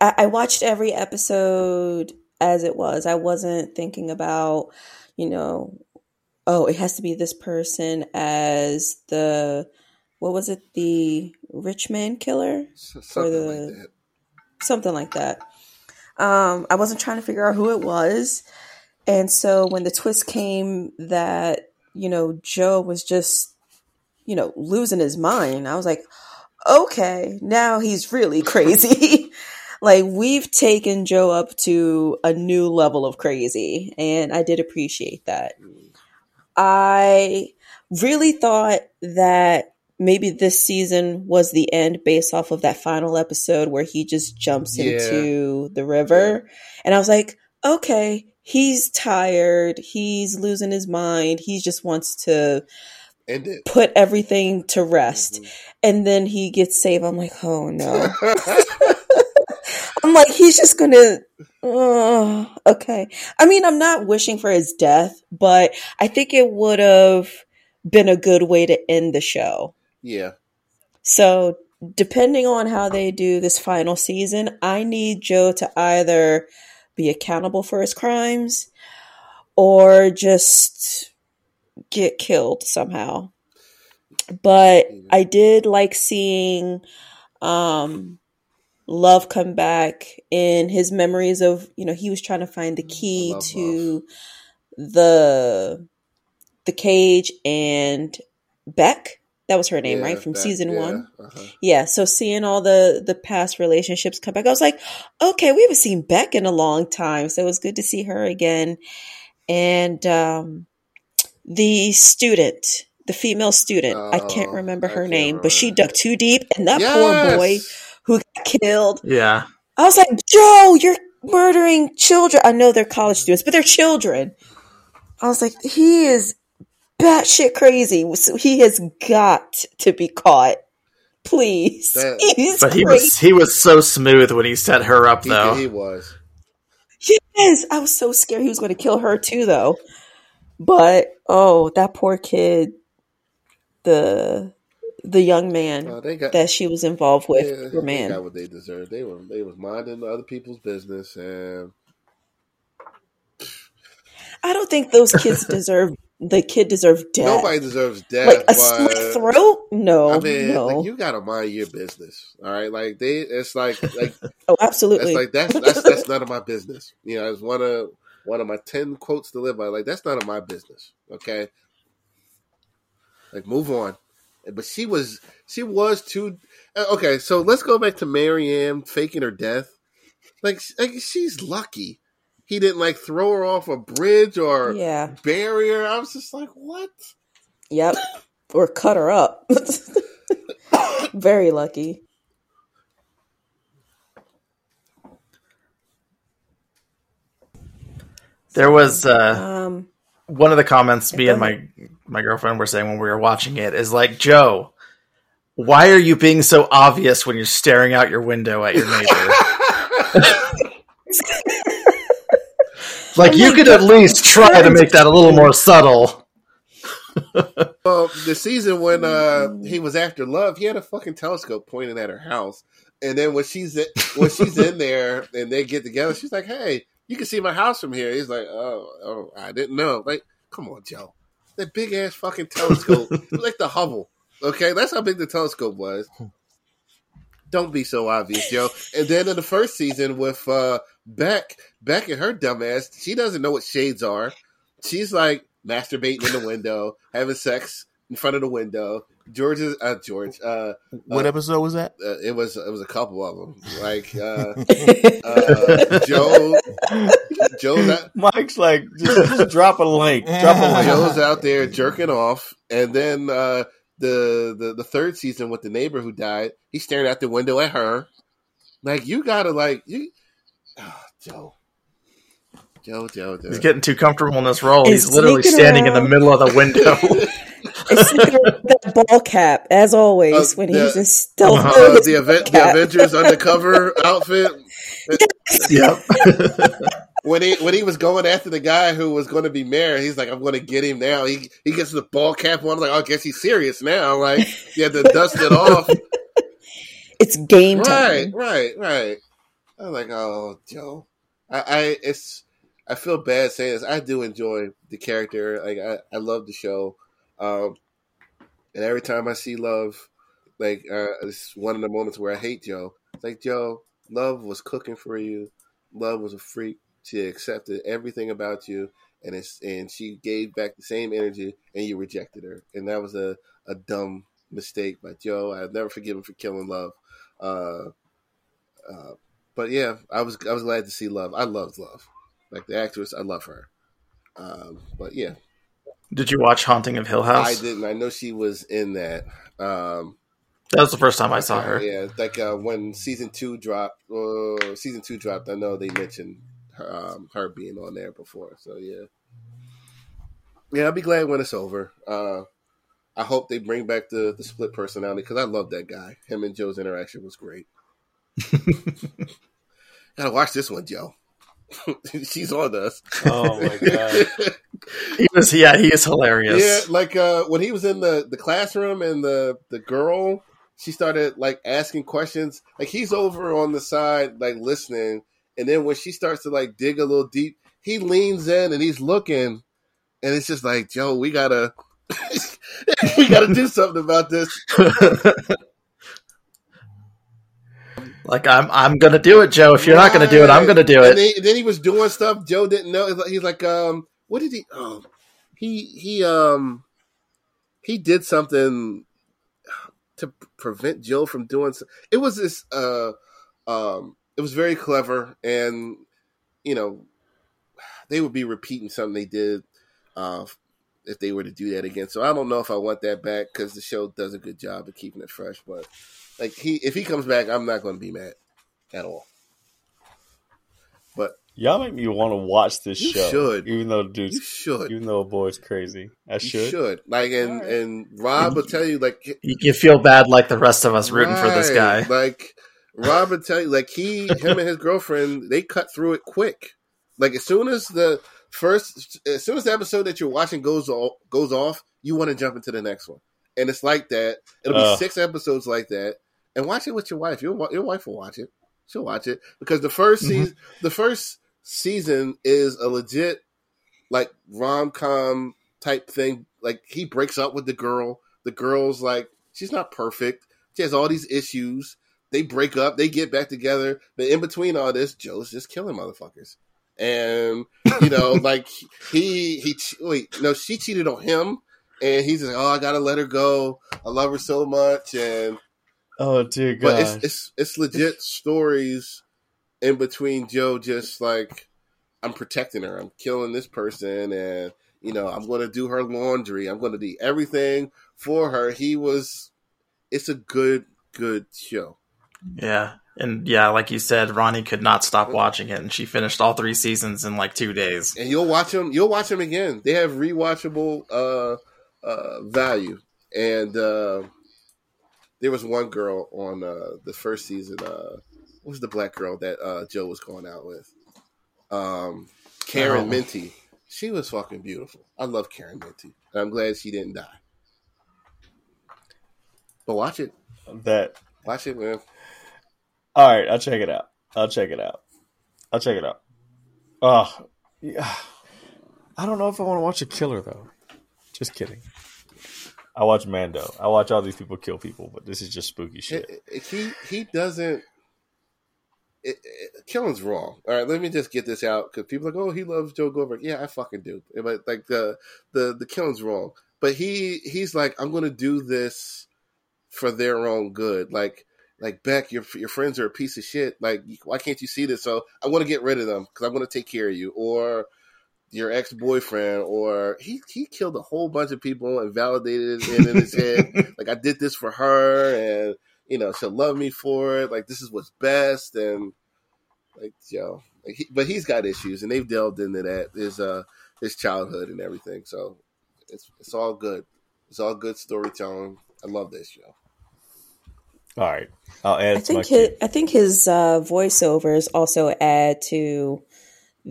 I watched every episode as it was. I wasn't thinking about, you know, oh, it has to be this person as the what was it, the rich man killer? Something or the like that. something like that. Um, I wasn't trying to figure out who it was. And so when the twist came that, you know, Joe was just, you know, losing his mind, I was like, okay, now he's really crazy. Like we've taken Joe up to a new level of crazy. And I did appreciate that. I really thought that maybe this season was the end based off of that final episode where he just jumps yeah. into the river. Yeah. And I was like, okay, he's tired. He's losing his mind. He just wants to put everything to rest. Mm-hmm. And then he gets saved. I'm like, oh no. I'm like, he's just gonna. Uh, okay. I mean, I'm not wishing for his death, but I think it would have been a good way to end the show. Yeah. So depending on how they do this final season, I need Joe to either be accountable for his crimes or just get killed somehow. But I did like seeing um, Love come back in his memories of, you know, he was trying to find the key to love. the the cage and Beck that was her name, yeah, right? From that, season yeah, one. Uh-huh. Yeah. So seeing all the the past relationships come back, I was like, okay, we haven't seen Beck in a long time, so it was good to see her again. And um, the student, the female student, oh, I can't remember her can't name, remember. but she dug too deep, and that yes! poor boy who got killed. Yeah. I was like, Joe, you're murdering children. I know they're college students, but they're children. I was like, he is batshit crazy. So he has got to be caught. Please. That, He's but he was he was so smooth when he set her up though. He, he was. Yes, I was so scared he was going to kill her too though. But oh, that poor kid. The the young man Uh, got that she was involved with yeah, were they man. got what they deserved. They were they was minding other people's business, and I don't think those kids deserve the kid deserved death. nobody deserves death. like a slit throat? No, I mean, no. like, you gotta mind your business. All right, like they, it's like like oh, that's absolutely. like that's that's that's none of my business. You know, it's one of one of my ten quotes to live by. Like that's none of my business. Okay, like move on. But she was she was too uh, okay. So let's go back to Marianne faking her death. Like, like she's lucky he didn't like throw her off a bridge or yeah. barrier. I was just like, what? Yep. or cut her up. Very lucky. There was uh, Um, one of the comments me and my my girlfriend were saying when we were watching it is like, Joe, why are you being so obvious when you're staring out your window at your neighbor? like I'm you like, could at least try to make that a little more subtle. Well, the season when uh he was after love, he had a fucking telescope pointing at her house, and then when she's in, when she's in there and they get together, she's like, "Hey, you can see my house from here." He's like, "Oh, oh, I didn't know." Like, come on, Joe, that big ass fucking telescope, like the Hubble. Okay, that's how big the telescope was. Don't be so obvious, Joe. And then in the first season with uh Beck, Beck and her dumbass, she doesn't know what shades are. She's like masturbating in the window, having sex in front of the window. George is uh, George. Uh, What Uh, episode was that? uh, it was it was a couple of them. Like uh, uh, Joe, Joe's out, Mike's like, just, just drop a link. Drop a link. Joe's out there jerking off, and then uh, the, the the third season with the neighbor who died, he's staring out the window at her. Like you gotta like you, oh, Joe, Joe, Joe, Joe. He's getting too comfortable in this role. He's He's literally sneaking standing in the middle of the window. it's the ball cap, as always, Uh, when the- he's just still Uh-huh. wearing uh, his the, ball event, the. Avengers undercover outfit. yep. when he when he was going after the guy who was going to be mayor, he's like, "I'm going to get him now." He he gets the ball cap on. I'm like, oh, I guess he's serious now. Like, he had to dust it off. It's game time. right, right, right. I'm like, oh, Joe. I, I it's I feel bad saying this. I do enjoy the character. Like, I I love the show. Um, and every time I see love, like uh, it's one of the moments where I hate Joe. It's like Joe, love was cooking for you. Love was a freak. She accepted everything about you, and it's and she gave back the same energy, and you rejected her, and that was a a dumb mistake by Joe. I've never forgiven for killing love. Uh, uh, but yeah, I was I was glad to see love. I loved love, like the actress. I love her. Um, but yeah, Did you watch Haunting of Hill House? I didn't. I know she was in that. Um, That was the first time I saw her. Yeah, like uh, when season two dropped. Uh, season two dropped. I know they mentioned her, um, her being on there before. So yeah, yeah. I'll be glad when it's over. Uh, I hope they bring back the the split personality because I love that guy. Him and Joe's interaction was great. Gotta watch this one, Joe. She's on us. Oh my god. He was, yeah, he is hilarious. Yeah, like uh, when he was in the, the classroom and the, the girl, she started like asking questions. Like he's over on the side, like listening, and then when she starts to like dig a little deep, he leans in and he's looking, and it's just like Joe, we gotta we gotta do something about this. Like I'm, I'm gonna do it, Joe. If you're not gonna do it, I'm gonna do And it. then, then he was doing stuff Joe didn't know. He's like- He's like, um, what did he? Oh, he he um he did something to prevent Joe from doing. So, it was this. Uh, um, it was very clever, and you know, they would be repeating something they did. Uh, if they were to do that again, so I don't know if I want that back because the show does a good job of keeping it fresh. But like he, if he comes back, I'm not going to be mad at all. But Y'all make me want to watch this You show. should. Even though you dude's should. even though a boy's crazy. I You should. should. Like and All right. and Rob will tell you like You, you feel bad, like the rest of us, rooting for this guy. Like Rob would tell you like he him and his girlfriend they cut through it quick. Like as soon as the first as soon as the episode that you're watching goes off, goes off, you want to jump into the next one. and it's like that. It'll be Uh. six episodes like that, and watch it with your wife. Your your wife will watch it. She'll watch it because the 1st Mhm. season, the first season is a legit like rom com type thing. Like he breaks up with the girl. The girl's like she's not perfect. She has all these issues. They break up. They get back together. But in between all this, Joe's just killing motherfuckers. And you know, like he he wait no, she cheated on him, and he's like, oh, I gotta let her go. I love her so much, and Oh dear God! but it's it's it's legit stories in between Joe just like I'm protecting her. I'm killing this person and you know, I'm going to do her laundry. I'm going to do everything for her. He was it's a good good show. Yeah. And yeah, like you said, Ronnie could not stop watching it, and she finished all three seasons in like two days. And you'll watch them you'll watch them again. They have rewatchable uh uh value. And uh there was one girl on uh the first season uh what was the black girl that uh Joe was going out with? Um Karen Oh. Minty. She was fucking beautiful. I love Karen Minty. And I'm glad she didn't die. But watch it. that. Watch it, man. All right, I'll check it out. I'll check it out. I'll check it out. Oh, yeah. I don't know if I want to watch a killer though. Just kidding. I watch Mando. I watch all these people kill people, but this is just spooky shit. It- it- he he doesn't. It, killing's wrong. All right, let me just get this out because people are like, oh, he loves Joe Goldberg. Yeah, I fucking do. But like the the the killing's wrong. But he he's like, I'm gonna do this for their own good. Like like Beck, your your friends are a piece of shit. Like, why can't you see this? So I want to get rid of them because I want to take care of you. Or your ex boyfriend, or he he killed a whole bunch of people and validated it in his head. Like I did this for her, and you know she'll love me for it. Like this is what's best, and like yo, like he, but he's got issues, and they've delved into that his uh his childhood and everything. So it's it's all good. It's all good storytelling. I love this show. All right, I'll add I it to my think his, I think his uh, voiceovers also add to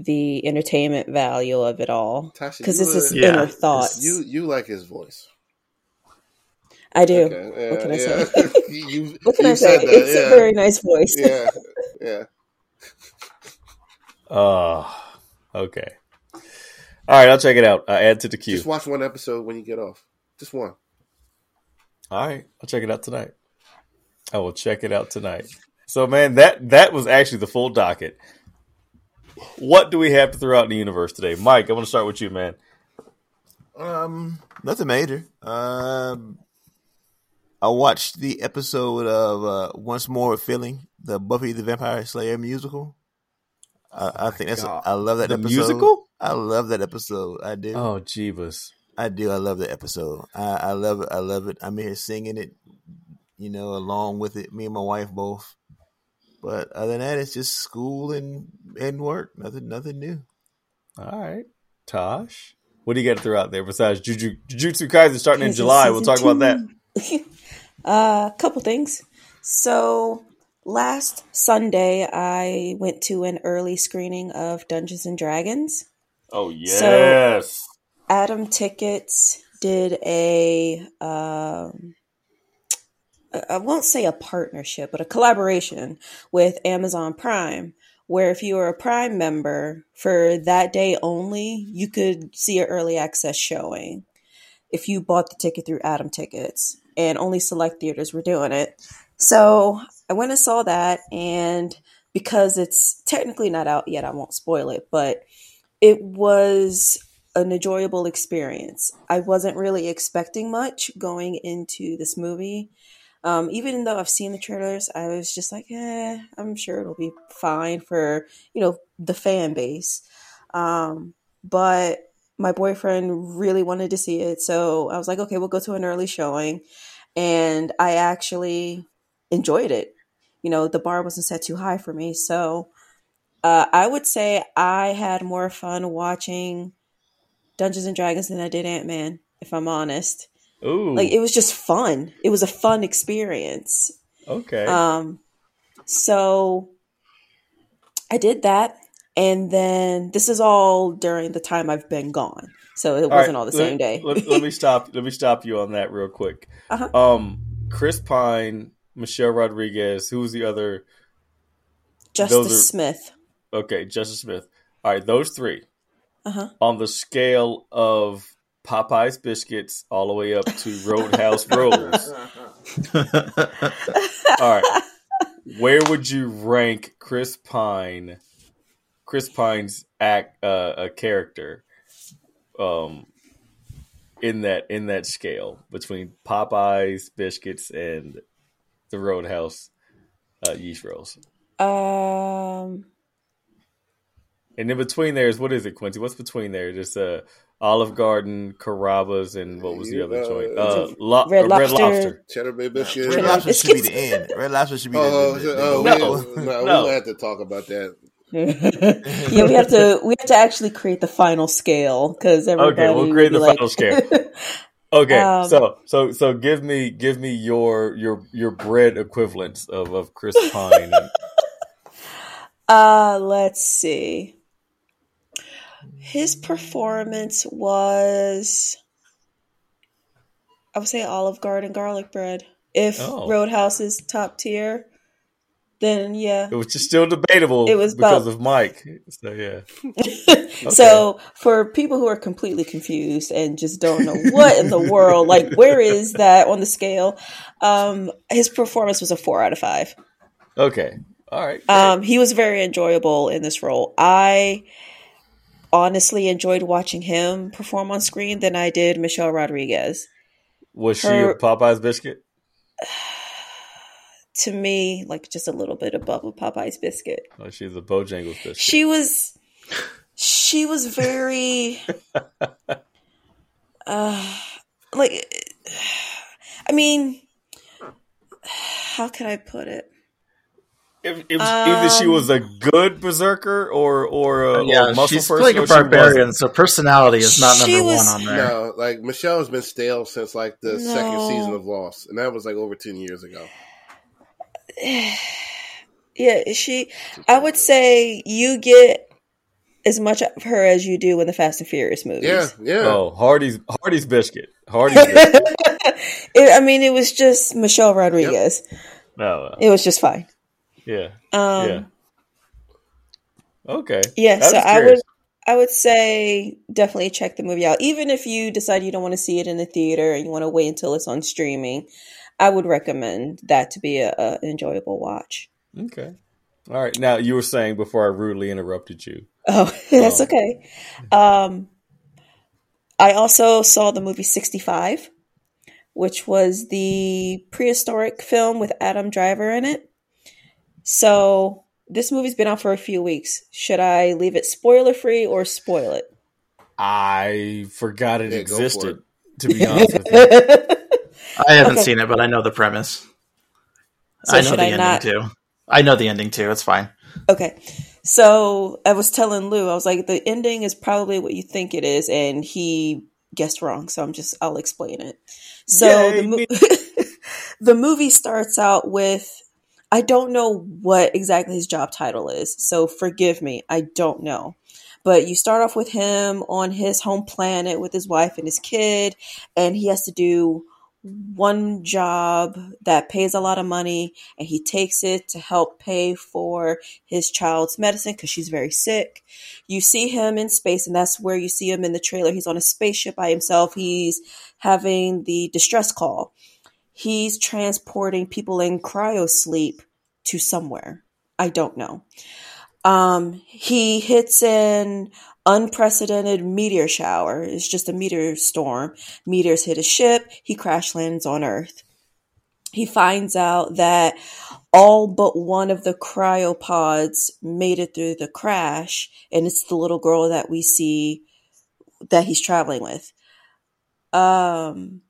the entertainment value of it all because you it's his Yeah. inner thoughts. You you like his voice? I do. Okay, What can I yeah, say? you, What can you I say? that, It's yeah. a very nice voice. yeah, yeah. Oh, okay. All right, I'll check it out. I'll add to the queue. Just watch one episode when you get off. Just one. All right, I'll check it out tonight. I will check it out tonight. So, man, that that was actually the full docket. What do we have to throw out in the universe today, Mike? I want to start with you, man. Um, nothing major. Um, I watched the episode of uh, Once More with Feeling, the Buffy the Vampire Slayer musical. I, I think that's God. I love that The episode. musical? I love that episode. I do. Oh, Jeebus. I do. I love the episode. I, I love it. I love it. I'm here singing it, you know, along with it. Me and my wife both. But other than that, it's just school and and work. Nothing. Nothing new. All right, Tash. What do you got to throw out there besides Juju, Jujutsu Kaisen starting in July? We'll talk season about that. two. A couple things. So last Sunday, I went to an early screening of Dungeons and Dragons. Oh yes. Atom Tickets did a, um, I won't say a partnership, but a collaboration with Amazon Prime, where if you were a Prime member for that day only, you could see an early access showing if you bought the ticket through Atom Tickets, and only select theaters were doing it. So I went and saw that, and because it's technically not out yet, I won't spoil it, but it was an enjoyable experience. I wasn't really expecting much going into this movie. Um, even though I've seen the trailers, I was just like, eh, I'm sure it'll be fine for, you know, the fan base. Um, but my boyfriend really wanted to see it. So I was like, okay, we'll go to an early showing. And I actually enjoyed it. You know, the bar wasn't set too high for me. So uh, I would say I had more fun watching Dungeons and Dragons than I did Ant Man, if I'm honest. Ooh. Like it was just fun. It was a fun experience. okay. Um, so I did that, and then this is all during the time I've been gone, so it All wasn't right, all the let- same day. Let, let me stop. Let me stop you on that real quick. Uh-huh. Um, Chris Pine, Michelle Rodriguez. Who's the other? Justice are- Smith. Okay, Justice Smith. All right, those three Uh huh. on the scale of Popeye's biscuits all the way up to Roadhouse rolls. All right, where would you rank Chris Pine? Chris Pine's act, uh, a character, um, in that in that scale between Popeye's biscuits and the Roadhouse uh, yeast rolls. Um. And in between there is what is it, Quincy? What's between there? Just uh, Olive Garden, Carrabba's, and what was the other Uh, joint? Uh, lo- Red uh, Red Lobster. Lobster. Cheddar Bay biscuit. Red Lobster should be the end. Red Lobster should be Oh, the, end. the, oh, oh, No. we, no, No. we had to talk about that. yeah, we have to we have to actually create the final scale because everybody. Okay, we'll create the like- final scale. Okay, Um, so so so give me give me your your your bread equivalents of of Chris Pine. and- uh, let's see. His performance was, I would say, Olive Garden garlic bread. If Oh. Roadhouse is top tier, then yeah. it was still debatable. It was because of Mike. So yeah, So for people who are completely confused and just don't know what in the world, like where is that on the scale? Um, his performance was a four out of five. okay, all right. great. Um, he was very enjoyable in this role. I honestly enjoyed watching him perform on screen than I did Michelle Rodriguez. was she her- a Popeye's biscuit? To me, like just a little bit above a Popeye's biscuit. Or she's a Bojangles biscuit? She was she was very uh like I mean how can I put it? If, if, either she Um, was a good berserker or or a, or yeah, muscle she's person, playing a barbarian, so personality is not number was- one on there. No, like Michelle has been stale since like the second season of Lost, and that was like over ten years ago. Yeah, she I would say you get as much of her as you do in the Fast and Furious movies. Yeah, yeah. Oh, Hardee's Hardee's biscuit. Hardee's biscuit. It- I mean, it was just Michelle Rodriguez. No, It was just fine. Yeah, Um, yeah. Okay. Yeah, I so I would I would say definitely check the movie out. Even if you decide you don't want to see it in the theater and you want to wait until it's on streaming, I would recommend that to be a, a an enjoyable watch. Okay. All right. Now you were saying before I rudely interrupted you. Oh, that's Oh. okay. Um, I also saw the movie 65, which was the prehistoric film with Adam Driver in it. So this movie's been out for a few weeks. Should I leave it spoiler free or spoil it? I forgot it Yeah, go for existed. To be honest with you. I haven't Okay. seen it, but I know the premise. So I know the I ending not- too. I know the ending too. It's fine. Okay. So I was telling Lou, I was like, the ending is probably what you think it is, and he guessed wrong. So I'm just, I'll explain it. So Yay, the, mo- the movie starts out with, I don't know what exactly his job title is. So forgive me. I don't know. But you start off with him on his home planet with his wife and his kid, and he has to do one job that pays a lot of money and he takes it to help pay for his child's medicine because she's very sick. You see him in space, and that's where you see him in the trailer. He's on a spaceship by himself. He's having the distress call. He's transporting people in cryo sleep to somewhere. I don't know. Um, he hits an unprecedented meteor shower. It's just a meteor storm. Meteors hit a ship. He crash lands on Earth. He finds out that all but one of the cryopods made it through the crash, and it's the little girl that we see that he's traveling with. Um,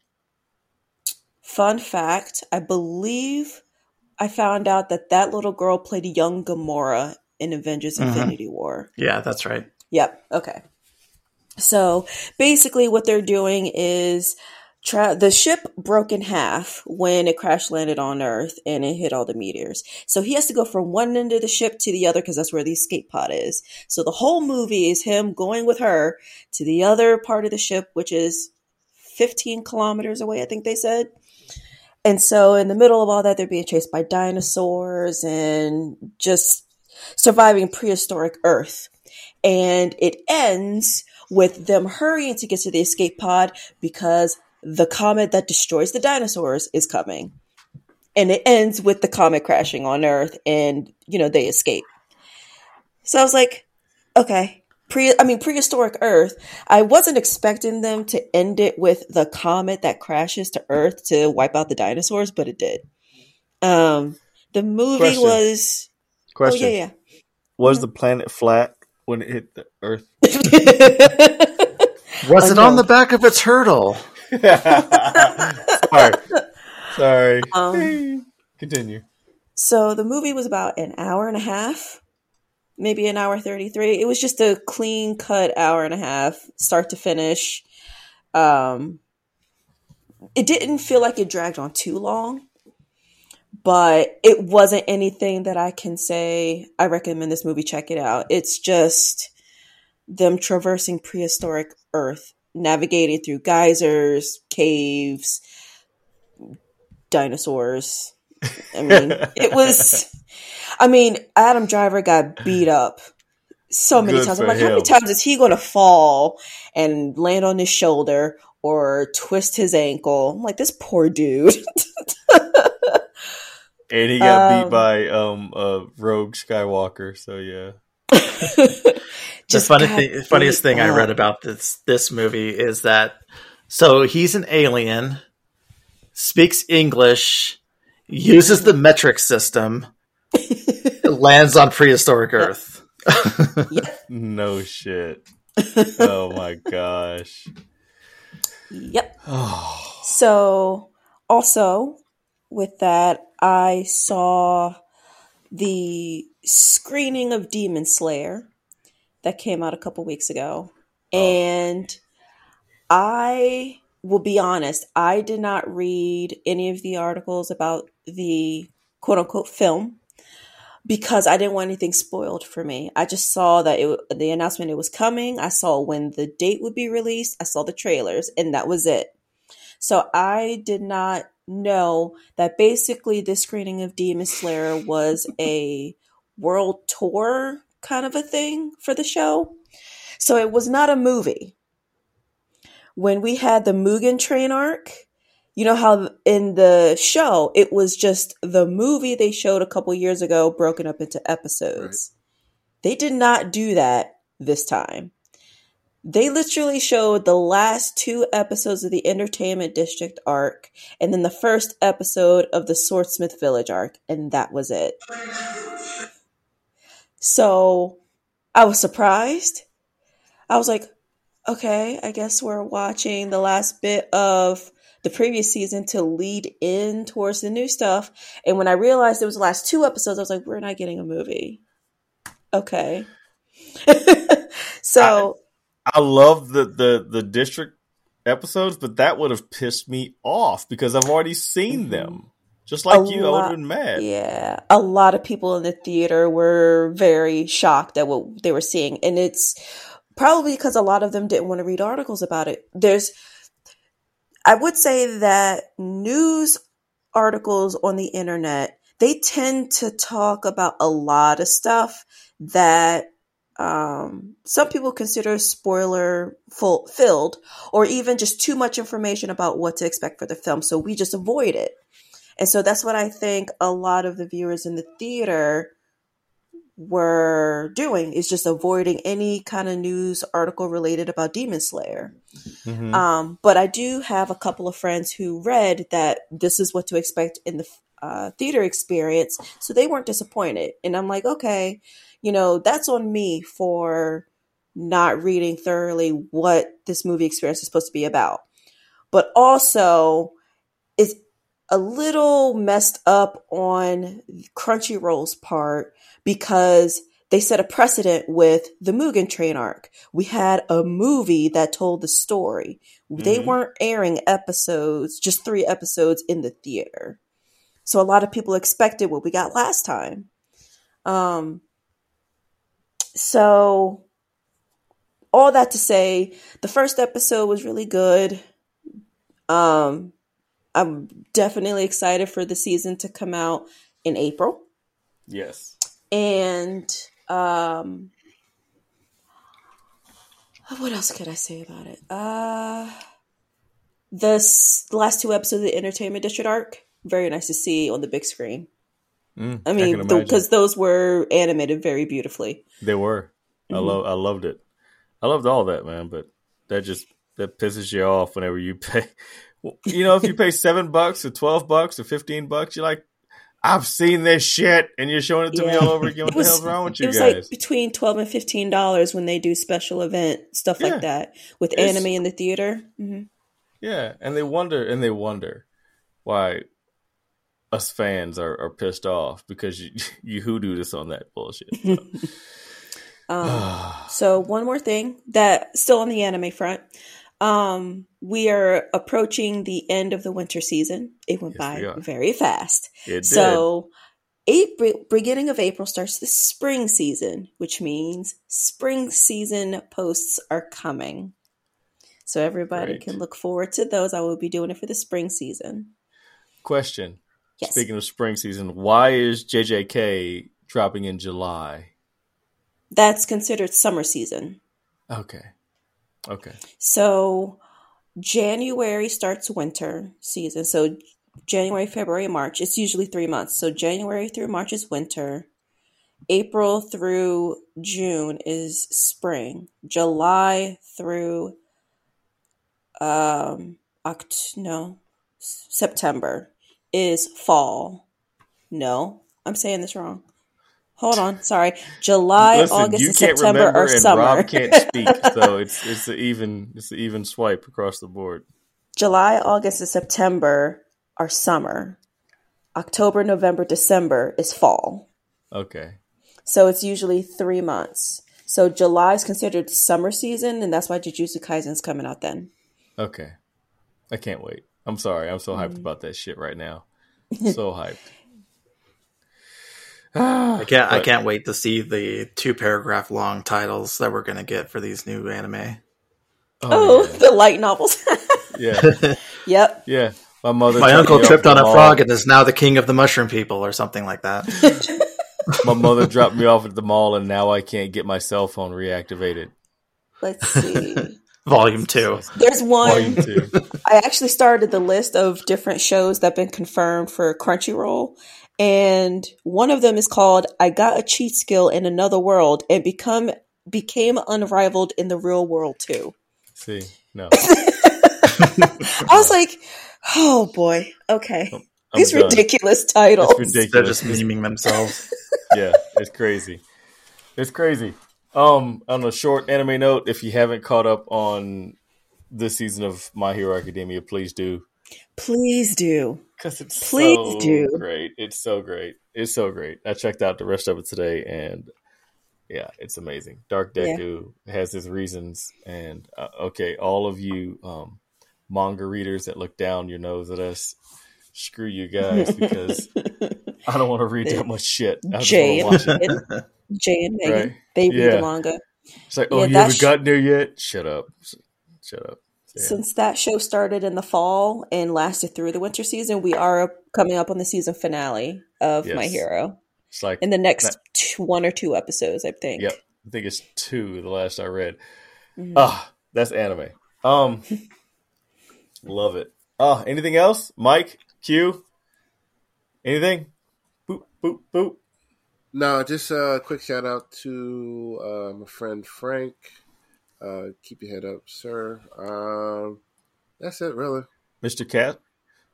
fun fact: I believe I found out that that little girl played young Gamora in Avengers: Mhm. Infinity War. Yeah, that's right. Yep. Okay. So basically, what they're doing is tra- the ship broke in half when it crash landed on Earth and it hit all the meteors. So he has to go from one end of the ship to the other because that's where the escape pod is. So the whole movie is him going with her to the other part of the ship, which is 15 kilometers away, I think they said. And so in the middle of all that, they're being chased by dinosaurs and just surviving prehistoric Earth. And it ends with them hurrying to get to the escape pod because the comet that destroys the dinosaurs is coming. And it ends with the comet crashing on Earth and, you know, they escape. So I was like, okay. Pre I mean prehistoric Earth. I wasn't expecting them to end it with the comet that crashes to Earth to wipe out the dinosaurs, but it did. Um the movie Question. was Question: Oh yeah, Was the planet flat when it hit the Earth? Was it on the back of its hurdle? Sorry, sorry. Um, Continue. So the movie was about an hour and a half, maybe an hour 33. It was just a clean cut hour and a half, start to finish. Um, it didn't feel like it dragged on too long, but it wasn't anything that I can say, I recommend this movie, check it out. It's just them traversing prehistoric Earth, navigating through geysers, caves, dinosaurs. I mean, it was. I mean, Adam Driver got beat up so many Good times. I'm for like, how many times is he going to fall and land on his shoulder or twist his ankle? I'm like, this poor dude. And he got Um, beat by um uh Rogue Skywalker. So yeah. the Just funny got thing, funniest beat thing I read about this this movie is that so he's an alien, speaks English, uses the metric system, lands on prehistoric Earth. No shit. oh my gosh. Yep. Oh. So, also with that, I saw the screening of Demon Slayer that came out a couple weeks ago. Oh. And I will be honest, I did not read any of the articles about the quote unquote film because I didn't want anything spoiled for me. I just saw that it, the announcement it was coming. I saw when the date would be released. I saw the trailers, and that was it. So I did not know that basically this screening of Demon Slayer was a world tour kind of a thing for the show. So it was not a movie. When we had the Mugen Train arc, you know how in the show it was just the movie they showed a couple years ago broken up into episodes. They did not do that this time. They literally showed the last two episodes of the Entertainment District arc and then the first episode of the Swordsmith Village arc, and that was it. So I was surprised. I was like, okay, I guess we're watching the last bit of the previous season to lead in towards the new stuff. And when I realized it was the last two episodes, I was like, we're not getting a movie. Okay. so I love the, the the district episodes, but that would have pissed me off because I've already seen mm-hmm. them. Just like you, I would lot- have been mad. Yeah, a lot of people in the theater were very shocked at what they were seeing, and it's probably because a lot of them didn't want to read articles about it. There's, I would say that news articles on the internet they tend to talk about a lot of stuff that um, some people consider spoiler full, filled, or even just too much information about what to expect for the film. So we just avoid it. And so that's what I think a lot of the viewers in the theater were doing is just avoiding any kind of news article related about Demon Slayer. Mhm. Um, but I do have a couple of friends who read that this is what to expect in the uh, theater experience, so they weren't disappointed. And I'm like, okay, you know, that's on me for not reading thoroughly what this movie experience is supposed to be about. But also, it's a little messed up on Crunchyroll's part because they set a precedent with the Mugen Train arc. We had a movie that told the story. They Mhm. weren't airing episodes, just three episodes in the theater. So a lot of people expected what we got last time. Um, so all that to say, the first episode was really good. Um, I'm definitely excited for the season to come out in April. Yes. And um what else could I say about it? Uh the s- last two episodes of the Entertainment District arc, very nice to see on the big screen. Mm, I mean, because those were animated very beautifully. They were. I Mhm. love. I loved it. I loved all that, man. But that just that pisses you off whenever you pay. You know, if you pay seven bucks or twelve bucks or fifteen bucks, you're like, I've seen this shit, and you're showing it to me all over again. What It the hell's wrong with It you was guys? like between twelve and fifteen dollars when they do special event stuff Yeah. like that with It's- anime in the theater. hmm Yeah, and they wonder and they wonder why us fans are, are pissed off because you you hoodooed us on that bullshit. Um, so one more thing that still on the anime front, um, we are approaching the end of the winter season. It went Yes, by are. very fast. it did. So, April, beginning of April starts the spring season, which means spring season posts are coming. So everybody Great. can look forward to those. I will be doing it for the spring season. Question. Yes. Speaking of spring season, why is JJK dropping in July? That's considered summer season. Okay. Okay. So January starts winter season. So January, February, March. It's usually three months. So January through March is winter. April through June is spring. July through um Oct no September is fall. No, I'm saying this wrong. Hold on, sorry. July, Listen, August, and September are summer. Rob can't speak, so it's it's an even it's an even swipe across the board. July, August, and September are summer. October, November, December is fall. Okay. So it's usually three months. So July is considered summer season, and that's why Jujutsu Kaisen's coming out then. Okay. I can't wait. I'm sorry. I'm so hyped Mm-hmm. about that shit right now. So hyped. I can't. I can't wait to see the two paragraph long titles that we're gonna get for these new anime. Oh, oh the light novels. yeah. yeah. yep. Yeah. My mother My uncle tripped on a mall. frog and is now the king of the mushroom people, or something like that. My mother dropped me off at the mall and now I can't get my cell phone reactivated. Let's see. Volume two. There's one. Volume one. two. I actually started the list of different shows that have been confirmed for Crunchyroll. And one of them is called I Got a Cheat Skill in Another World and become became unrivaled in the real world too. See, no. I was like, oh boy, okay. I'm These done. ridiculous titles. It's They're just memeing themselves. yeah, it's crazy. It's crazy. Um, on a short anime note, if you haven't caught up on this season of My Hero Academia, please do. Please do. Because it's Please so do. great. It's so great. It's so great. I checked out the rest of it today, and yeah, it's amazing. Dark Yeah. Deku has his reasons, and uh, okay, all of you um, manga readers that look down your nose at us, screw you guys because I don't want to read that much shit. I Jay watch and, it. Jay and Megan, Right. they read Yeah. the manga. It's like, oh, Yeah, you haven't sh- gotten there yet? Shut up. Shut up. Yeah. Since that show started in the fall and lasted through the winter season, we are coming up on the season finale of My Hero It's like, in the next That- two, one or two episodes, I think. yep. I think it's two, the last I read. Mhm. Ah, that's anime. Um, love it. Ah, anything else? Mike, Q, anything? Boop, boop, boop. No, just a quick shout out to uh, my friend Frank. Uh, keep your head up, sir. Um, that's it, really. Mr. Cat,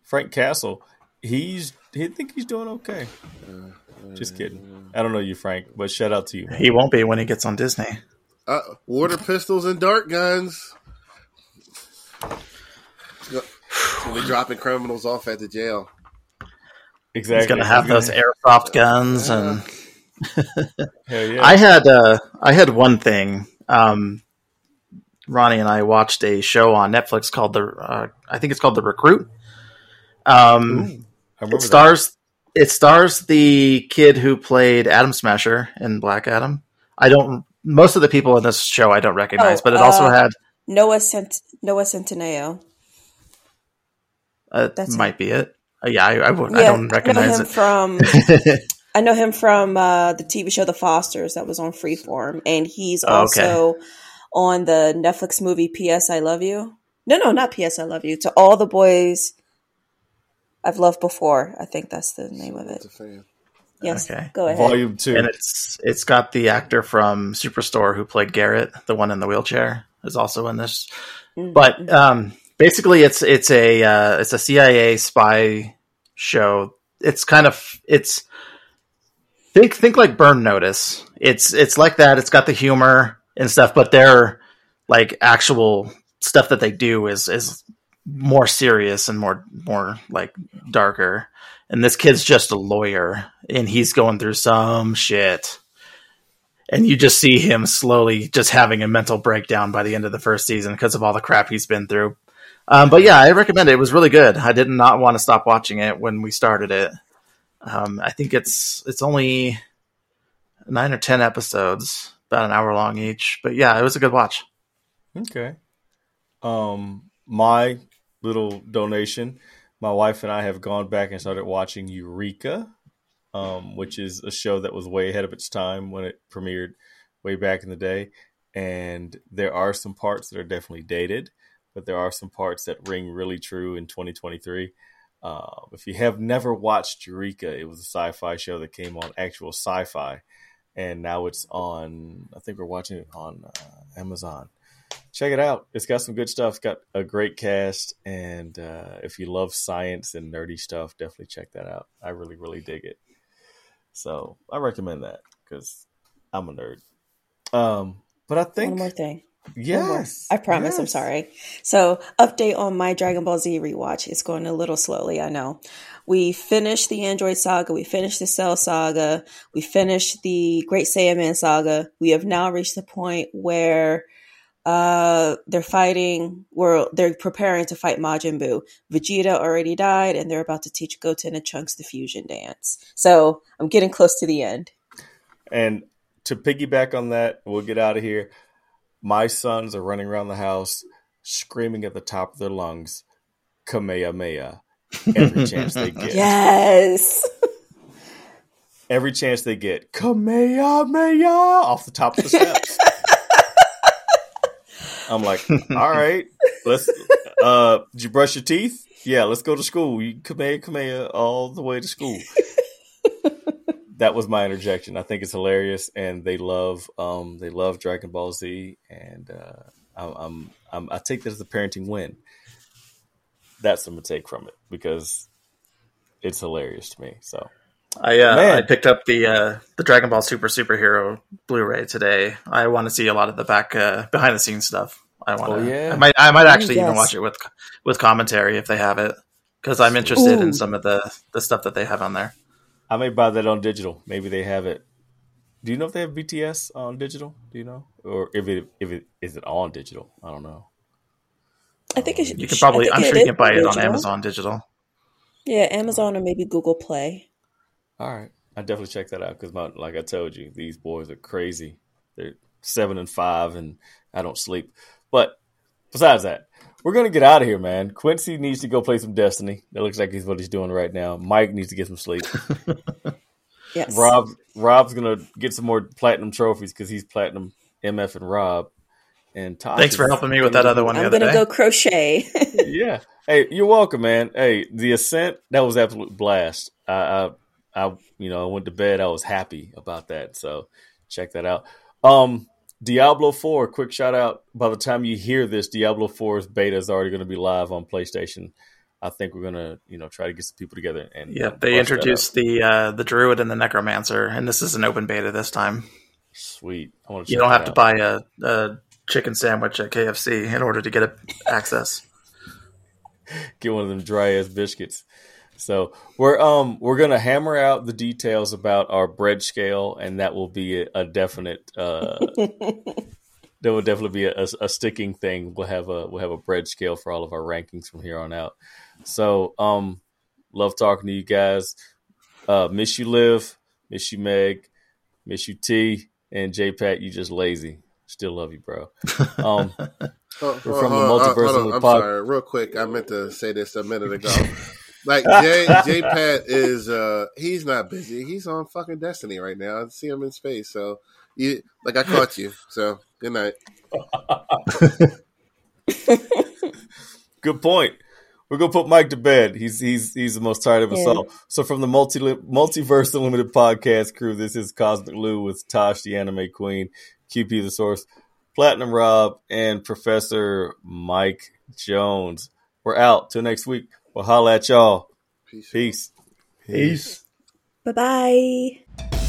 Frank Castle. He's, he think he's doing okay. Uh, Just kidding. I don't know you, Frank, but shout out to you. man. He won't be when he gets on Disney. Uh, water pistols and dart guns. We'll be dropping criminals off at the jail. Exactly. He's gonna have those airsoft guns and yeah. I had uh, I had one thing. Um, Ronnie and I watched a show on Netflix called the uh, I think it's called The Recruit. Um, I remember it stars it stars the kid who played Atom Smasher in Black Adam. I don't. Most of the people in this show I don't recognize, Oh, but it also uh, had Noah Cent- Noah Centineo. uh, that's might be it. Uh, yeah, I, I, wouldn't- I don't recognize him it. from I know him from uh, the TV show The Fosters that was on Freeform, and he's Oh, okay. Also on the Netflix movie P.S. I Love You. No, no, not P.S. I Love You. To all the boys I've loved before. I think that's the name of it. It's a fan. Yes, Okay. go ahead. Volume two. and it's it's got the actor from Superstore who played Garrett, the one in the wheelchair, is also in this. Mm-hmm. But um, basically, it's it's a uh, it's a CIA spy show. It's kind of it's think think like Burn Notice. It's it's like that. It's got the humor and stuff, but their like actual stuff that they do is is more serious and more more like darker. And this kid's just a lawyer, and he's going through some shit. And you just see him slowly just having a mental breakdown by the end of the first season because of all the crap he's been through. Um, but yeah, I recommend it. It was really good. I did not want to stop watching it when we started it. Um, I think it's it's only nine or ten episodes, about an hour long each. But yeah, it was a good watch. Okay. Um, my little donation. My wife and I have gone back and started watching Eureka, um, which is a show that was way ahead of its time when it premiered way back in the day. And there are some parts that are definitely dated, but there are some parts that ring really true in 2023. Uh, if you have never watched Eureka, it was a sci-fi show that came on actual sci-fi, and now it's on. I think we're watching it on uh, Amazon check it out. It's got some good stuff. It's got a great cast, and uh, if you love science and nerdy stuff, definitely check that out. I really, really dig it. So I recommend that because I'm a nerd. Um, but I think One more thing. One more. yes, I promise. I'm sorry. So, update on my Dragon Ball Z rewatch. It's going a little slowly. I know. We finished the Android saga. We finished the Cell saga. We finished the Great Saiyaman saga. We have now reached the point where uh they're fighting where they're preparing to fight Majin Buu. Vegeta already died and they're about to teach Goten and Trunks the fusion dance. So I'm getting close to the end. And to piggyback on that, we'll get out of here. My sons are running around the house screaming at the top of their lungs, Kamehameha, every chance they get. Yes. Every chance they get, Kamehameha, off the top of the steps. I'm like, all right, let's. Uh, did you brush your teeth? Yeah, let's go to school. You Kamehameha, Kamehameha all the way to school. That was my interjection. I think it's hilarious, and they love um they love Dragon Ball Z, and uh, I'm, I'm I'm I take that as a parenting win. That's what I'm gonna take from it because it's hilarious to me. So I uh, Man. I picked up the uh, the Dragon Ball Super Superhero Blu-ray today. I want to see a lot of the back uh, behind the scenes stuff. I want. Oh, to. yeah. I might. I might actually even watch it with with commentary if they have it because I'm interested Ooh. in some of the the stuff that they have on there. I may buy that on digital. Maybe they have it. Do you know if they have BTS on digital? Do you know, or if it if it is it on digital? I don't know. I think it should, You could probably. I I'm sure you can buy it on. Amazon Digital. Yeah, Amazon or maybe Google Play. All right, I definitely check that out because, my like I told you, these boys are crazy. They're seven and five, and I don't sleep. But besides that, we're gonna get out of here, man. Quincy needs to go play some Destiny. That looks like he's what he's doing right now. Mike needs to get some sleep. Yes. Rob Rob's gonna get some more platinum trophies because he's platinum MF and Rob. And Tash Thanks for is helping me with that other one I'm other gonna day. go crochet. yeah. Hey, you're welcome, man. Hey, the ascent that was absolute blast. I, I, I, you know, I went to bed. I was happy about that. So check that out. Um, Diablo Four. Quick shout out. By the time you hear this, Diablo 4's beta is already going to be live on PlayStation. I think we're gonna, you know, try to get some people together and Yeah, they introduced the uh, the druid and the necromancer, and this is an open beta this time. Sweet. I want to You don't have to buy a, a chicken sandwich at KFC in order to get a access. get one of them dry ass biscuits. So we're um we're gonna hammer out the details about our bread scale, and that will be a, a definite. Uh, there will definitely be a, a, sticking thing. We'll have a we'll have a bread scale for all of our rankings from here on out. So um, love talking to you guys. Uh, miss you, Liv. Miss you, Meg. Miss you, T. And J Pat, you just lazy. Still love you, bro. Um, we're from the multiverse. I'm pod- sorry, real quick. I meant to say this a minute ago. Like J J Pat is uh he's not busy. He's on fucking Destiny right now. I see him in space. So you like I caught you. So good night. good point. We're gonna put Mike to bed. He's he's he's the most tired of us yeah. all. So from the multi multiverse unlimited podcast crew, this is Cosmic Lou with Tash, the anime queen, QP the source, Platinum Rob, and Professor Mike Jones. We're out till next week. We'll holla at y'all. Peace. Peace. Peace. Bye bye.